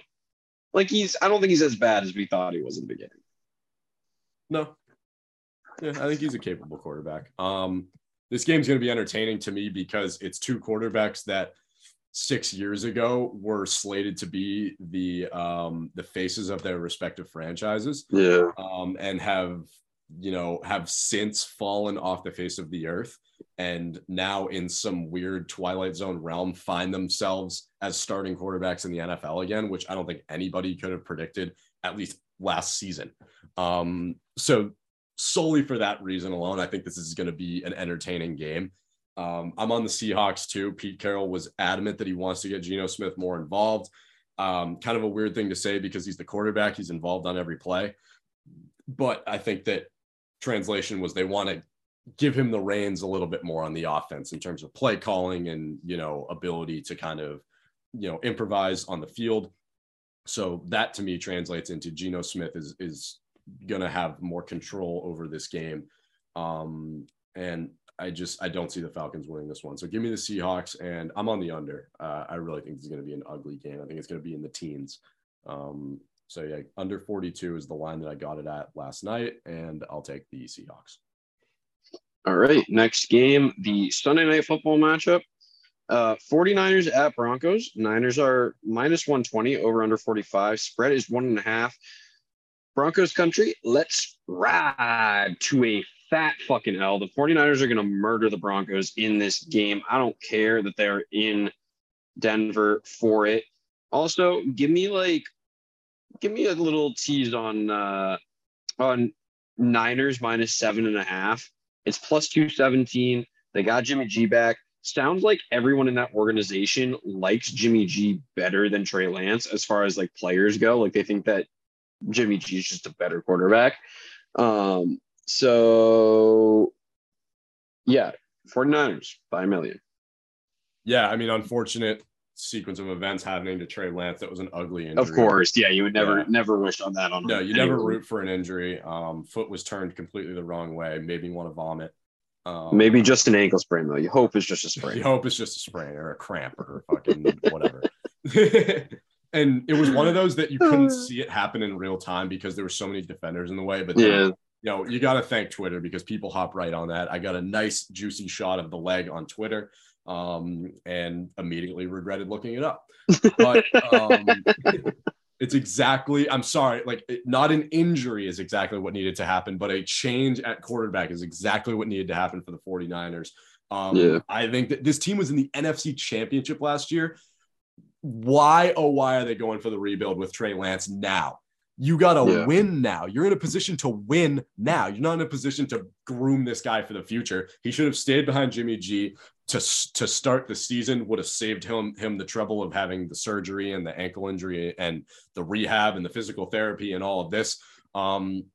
like he's. I don't think he's as bad as we thought he was in the beginning. No. Yeah, I think he's a capable quarterback. Um, this game's going to be entertaining to me because it's two quarterbacks that six years ago were slated to be the um, the faces of their respective franchises. Yeah. Um, and have you know, have since fallen off the face of the earth and now in some weird Twilight Zone realm find themselves as starting quarterbacks in the NFL again, which I don't think anybody could have predicted at least last season. Um, so solely for that reason alone, I think this is going to be an entertaining game. Um, I'm on the Seahawks too. Pete Carroll was adamant that he wants to get Geno Smith more involved. Um, kind of a weird thing to say because he's the quarterback, he's involved on every play. But I think that translation was they want to give him the reins a little bit more on the offense in terms of play calling and you know ability to kind of you know improvise on the field. So that to me translates into Geno Smith is is going to have more control over this game. Um, and I just I don't see the Falcons winning this one. So give me the Seahawks, and I'm on the under. Uh, I really think this is going to be an ugly game. I think it's going to be in the teens. Um, so yeah, under 42 is the line that I got it at last night, and I'll take the Seahawks. All right, next game, the Sunday night football matchup. Uh, 49ers at Broncos. Niners are minus 120 over under 45. Spread is one and a half. Broncos country, let's ride to a fat fucking hell. The 49ers are going to murder the Broncos in this game. I don't care that they're in Denver for it. Also, give me like, give me a little tease on, uh, on Niners minus seven and a half. It's plus 217. They got Jimmy G back. Sounds like everyone in that organization likes Jimmy G better than Trey Lance as far as like players go. Like they think that Jimmy G is just a better quarterback. Um, so yeah, 49ers by a million. Yeah, I mean, unfortunate sequence of events happening to Trey Lance. That was an ugly injury. Of course, yeah, you would never yeah. never wish on that on. No, you never root for an injury. Um, foot was turned completely the wrong way, made me want to vomit. Um, Maybe just an ankle sprain though. You hope it's just a sprain. [laughs] You hope it's just a sprain or a cramp or fucking whatever. [laughs] and it was one of those that you couldn't [sighs] see it happen in real time because there were so many defenders in the way. But then, yeah, you know, you got to thank Twitter because people hop right on that. I got a nice juicy shot of the leg on Twitter um, and immediately regretted looking it up. [laughs] But um, it's exactly, I'm sorry, like not an injury is exactly what needed to happen, but a change at quarterback is exactly what needed to happen for the 49ers. Um, yeah. I think that this team was in the NFC championship last year. Why, oh, why are they going for the rebuild with Trey Lance now? You got to yeah. win now. You're in a position to win now. You're not in a position to groom this guy for the future. He should have stayed behind Jimmy G to to start the season. Would have saved him him the trouble of having the surgery and the ankle injury and the rehab and the physical therapy and all of this. Um,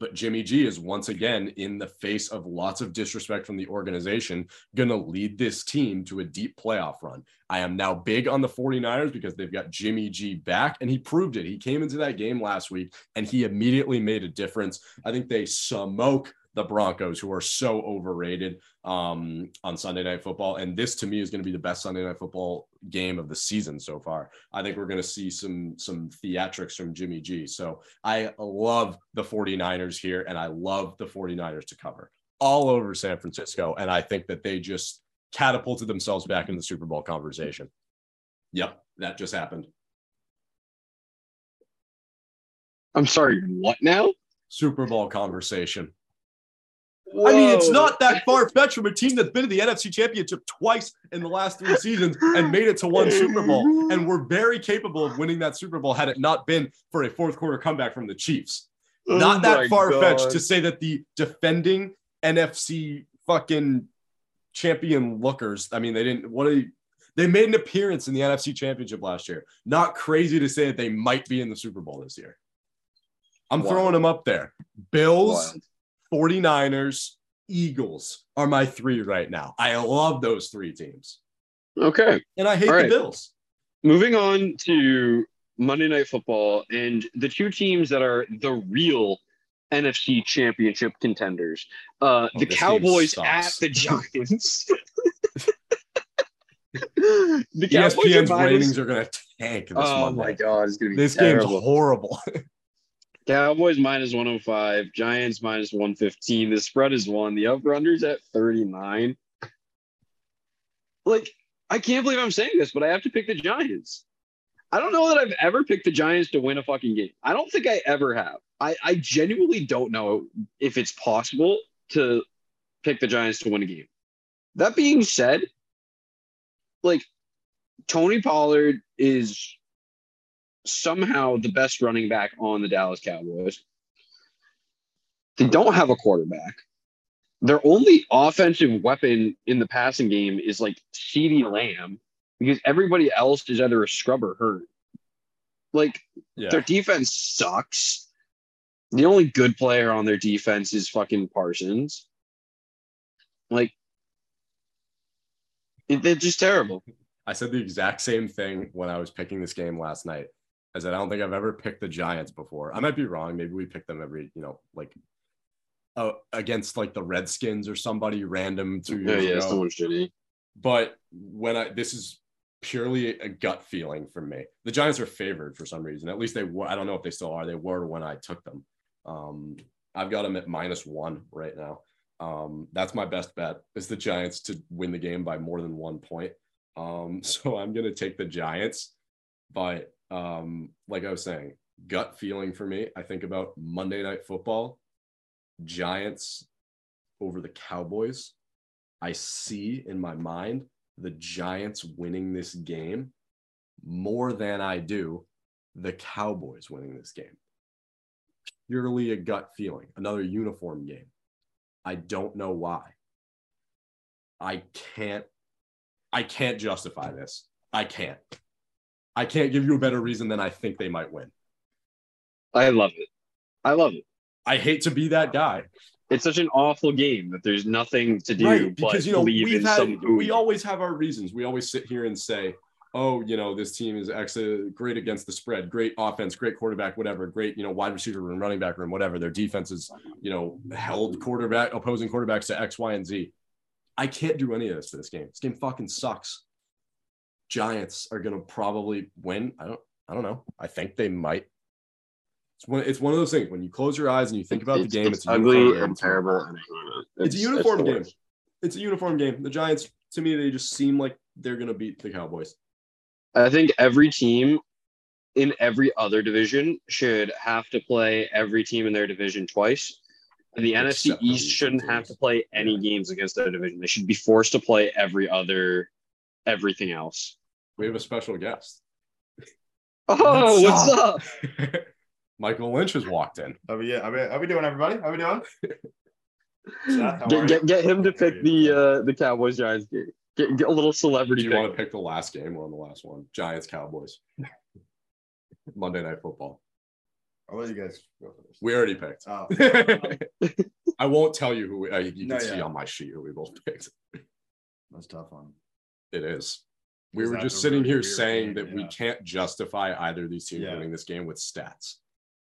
but Jimmy G is once again in the face of lots of disrespect from the organization, going to lead this team to a deep playoff run. I am now big on the 49ers because they've got Jimmy G back, and he proved it. He came into that game last week and he immediately made a difference. I think they smoke the Broncos, who are so overrated um, on Sunday Night Football. And this, to me, is going to be the best Sunday Night Football game of the season so far. I think we're going to see some some theatrics from Jimmy G. So I love the 49ers here, and I love the 49ers to cover all over San Francisco. And I think that they just catapulted themselves back in the Super Bowl conversation. Yep, that just happened. I'm sorry, what now? Super Bowl conversation. Whoa. I mean, it's not that [laughs] far fetched from a team that's been to the NFC Championship twice in the last three seasons and made it to one Super Bowl. And we're very capable of winning that Super Bowl had it not been for a fourth quarter comeback from the Chiefs. Oh not that far fetched to say that the defending NFC fucking champion lookers, I mean, they didn't, what are you, they made an appearance in the NFC Championship last year. Not crazy to say that they might be in the Super Bowl this year. I'm throwing them up there. Bills, 49ers, Eagles are my three right now. I love those three teams. Okay. And I hate the Bills. Moving on to Monday Night Football and the two teams that are the real NFC championship contenders. Uh, oh, the Cowboys at the Giants. [laughs] the Cowboys ESPN's are ratings are going to tank this Oh Monday. my god, it's going to be This terrible. game's horrible. [laughs] Cowboys minus 105, Giants minus 115. The spread is one. The over unders at 39. Like, I can't believe I'm saying this, but I have to pick the Giants. I don't know that I've ever picked the Giants to win a fucking game. I don't think I ever have. I, I genuinely don't know if it's possible to pick the Giants to win a game. That being said, like Tony Pollard is somehow the best running back on the Dallas Cowboys. They don't have a quarterback. Their only offensive weapon in the passing game is like CeeDee Lamb because everybody else is either a scrub or hurt. Like yeah. their defense sucks. The only good player on their defense is fucking Parsons. Like it, they're just terrible. I said the exact same thing when I was picking this game last night. I said I don't think I've ever picked the Giants before. I might be wrong. Maybe we pick them every, you know, like uh, against like the Redskins or somebody random two years yeah, yeah, ago. someone shitty. But when I this is purely a gut feeling for me. The Giants are favored for some reason. At least they were. I don't know if they still are. They were when I took them. Um, I've got them at minus one right now. Um, that's my best bet is the Giants to win the game by more than one point. Um, [laughs] so I'm going to take the Giants, but um, like I was saying, gut feeling for me, I think about Monday Night Football, Giants over the Cowboys. I see in my mind the Giants winning this game more than I do the Cowboys winning this game. Purely a gut feeling, another uniform game. I don't know why. I can't I can't justify this. I can't. I can't give you a better reason than I think they might win. I love it. I love it. I hate to be that guy. It's such an awful game that there's nothing to do right, because you know we've had, we always have our reasons. We always sit here and say, "Oh, you know, this team is actually uh, great against the spread, great offense, great quarterback, whatever, great you know wide receiver room, running back room, whatever. Their defense is you know held quarterback opposing quarterbacks to X, Y, and Z." I can't do any of this to this game. This game fucking sucks. Giants are gonna probably win. I don't. I don't know. I think they might. It's one. It's one of those things when you close your eyes and you think about it's, the game. It's, it's ugly and terrible. And it's, it's, a uniform game. It's a uniform game. The Giants, to me, they just seem like they're gonna beat the Cowboys. I think every team in every other division should have to play every team in their division twice. And the Except NFC East shouldn't have to play any games against their division. They should be forced to play every other everything else. We have a special guest. Oh, what's, up? [laughs] Michael Lynch has walked in. How we, how we, how we doing, everybody? How we doing? [laughs] Seth, get, get, get, him to pick the uh, the Cowboys Giants game. Get, get a little celebrity. Do you pick. want to pick the last game? We're on the last one. Giants Cowboys. [laughs] Monday Night Football. I'll let you guys go first. We already picked. Oh. I won't tell you who we, uh, you can no, see yeah. on my sheet who we both picked. That's tough one. It is. We were just sitting here saying that yeah. we can't justify either of these teams yeah. winning this game with stats.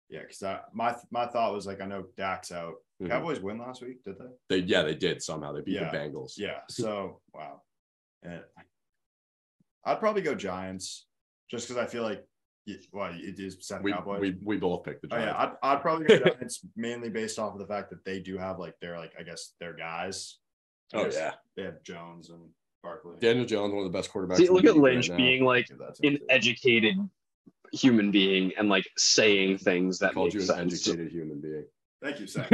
Yeah, because my my thought was like I know Dak's out. Mm-hmm. Cowboys win last week, did they? They yeah, they did somehow. They beat yeah. the Bengals. Yeah. [laughs] So wow. And I'd probably go Giants just because I feel like well, it is Seth we, Cowboys. We, we both picked the Giants. Oh, yeah, I'd, I'd probably go Giants [laughs] mainly based off of the fact that they do have like their like I guess their guys. Oh yeah, they have Jones and Barkley. Daniel Jones, one of the best quarterbacks. See, look at Lynch right being like an educated human being and like saying things that called you an sense. [laughs] educated human being. Thank you, Sam. [laughs]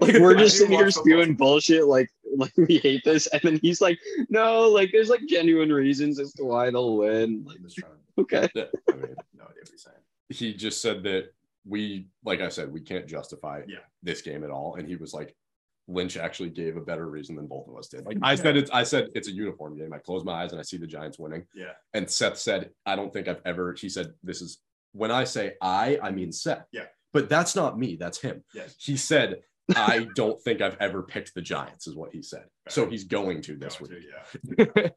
like we're just sitting here spewing bullshit, like like we hate this, and then he's like, "No, like there's like genuine reasons as to why they'll win." Like, [laughs] okay. I mean, no idea what he's saying. He just said that we, like I said, we can't justify yeah. this game at all, and he was like, Lynch actually gave a better reason than both of us did. Like I said, it's I said it's a uniform game. I close my eyes and I see the Giants winning. Yeah. And Seth said, I don't think I've ever. He said, this is when I say I, I mean Seth. Yeah. But that's not me. That's him. Yes. He said, I don't think I've ever picked the Giants, is what he said. So he's going to this going week. To,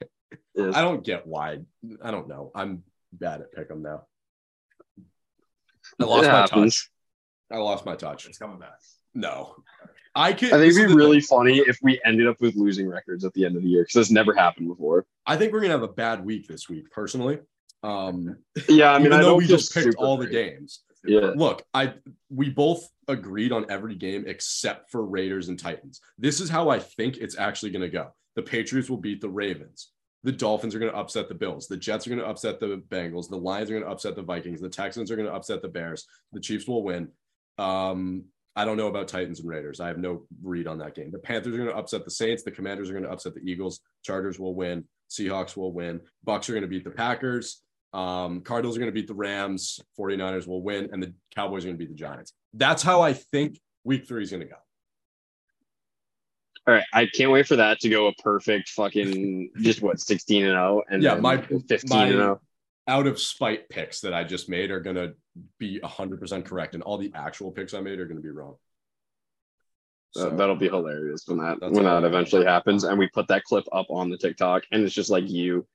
yeah. [laughs] I don't get why. I don't know. I'm bad at pick them now. I lost my touch. I lost my touch. It's coming back. No. I could. I think it'd be really thing. funny if we ended up with losing records at the end of the year because that's never happened before. I think we're gonna have a bad week this week, personally. Um, yeah, I mean, I know we just picked all great. the games. Yeah. Look, I we both agreed on every game except for Raiders and Titans. This is how I think it's actually gonna go. The Patriots will beat the Ravens. The Dolphins are going to upset the Bills. The Jets are going to upset the Bengals. The Lions are going to upset the Vikings. The Texans are going to upset the Bears. The Chiefs will win. Um, I don't know about Titans and Raiders. I have no read on that game. The Panthers are going to upset the Saints. The Commanders are going to upset the Eagles. Chargers will win. Seahawks will win. Bucks are going to beat the Packers. Um, Cardinals are going to beat the Rams. 49ers will win. And the Cowboys are going to beat the Giants. That's how I think week three is going to go. All right, I can't wait for that to go a perfect fucking just what 16 and 0 and yeah, my 15 my, and 0 out of spite picks that I just made are going to be 100% correct. And all the actual picks I made are going to be wrong. So, uh, that'll be hilarious when that when that eventually happens, and we put that clip up on the TikTok, and it's just like you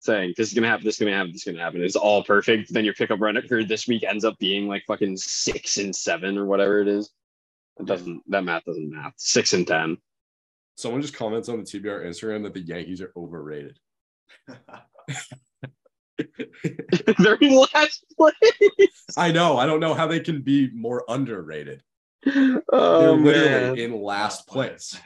saying this is gonna happen, this is gonna happen, this is gonna happen. It's all perfect. Then your pickup record this week ends up being like fucking six and seven or whatever it is. It doesn't that math doesn't math. Six and ten. Someone just comments on the TBR Instagram that the Yankees are overrated. [laughs] They're in last place. [laughs] I know. I don't know how they can be more underrated. Oh, They're literally man. in last place.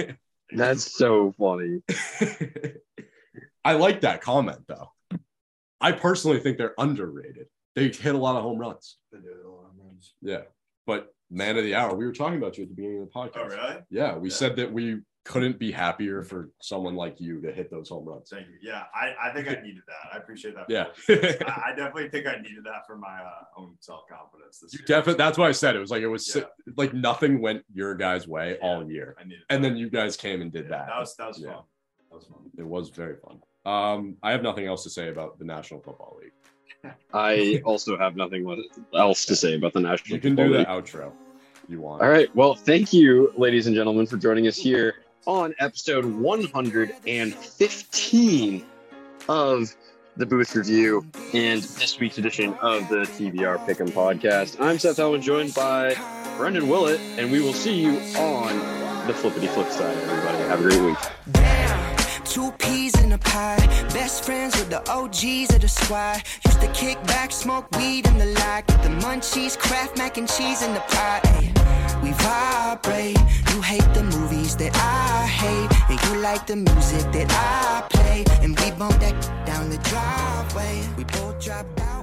[laughs] That's so funny. [laughs] I like that comment though. I personally think they're underrated. they hit a lot of home runs. They did a lot of runs. Yeah, but man of the hour, we were talking about you at the beginning of the podcast. Oh, really? Yeah, we Yeah. said that we couldn't be happier for someone like you to hit those home runs. Thank you. Yeah, I, I think I needed that. I appreciate that. Yeah, [laughs] I, I [laughs] definitely think I needed that for my uh, own self confidence you definitely. That's why I said it was like it was Yeah. like nothing went your guys' way Yeah. all year, I needed. and that. then you guys came and did Yeah, that. That was that was Yeah. fun. That was fun. It was very fun. Um, I have nothing else to say about the National Football League. [laughs] I also have nothing else to say about the national. You can do the League. outro. You want? All right. Well, thank you, ladies and gentlemen, for joining us here on episode 115 of the Booth Review and this week's edition of the TBR Pick'em Podcast. I'm Seth Owen, joined by Brendan Willett, and we will see you on the flippity flip side, everybody. Have a great week. Two peas in a pie. Best friends with the OGs of the squad. Used to kick back, smoke weed in the lot. Get the munchies, craft mac and cheese in the pot. Ay, we vibrate. You hate the movies that I hate. And you like the music that I play. And we bump that down the driveway. We both drop out.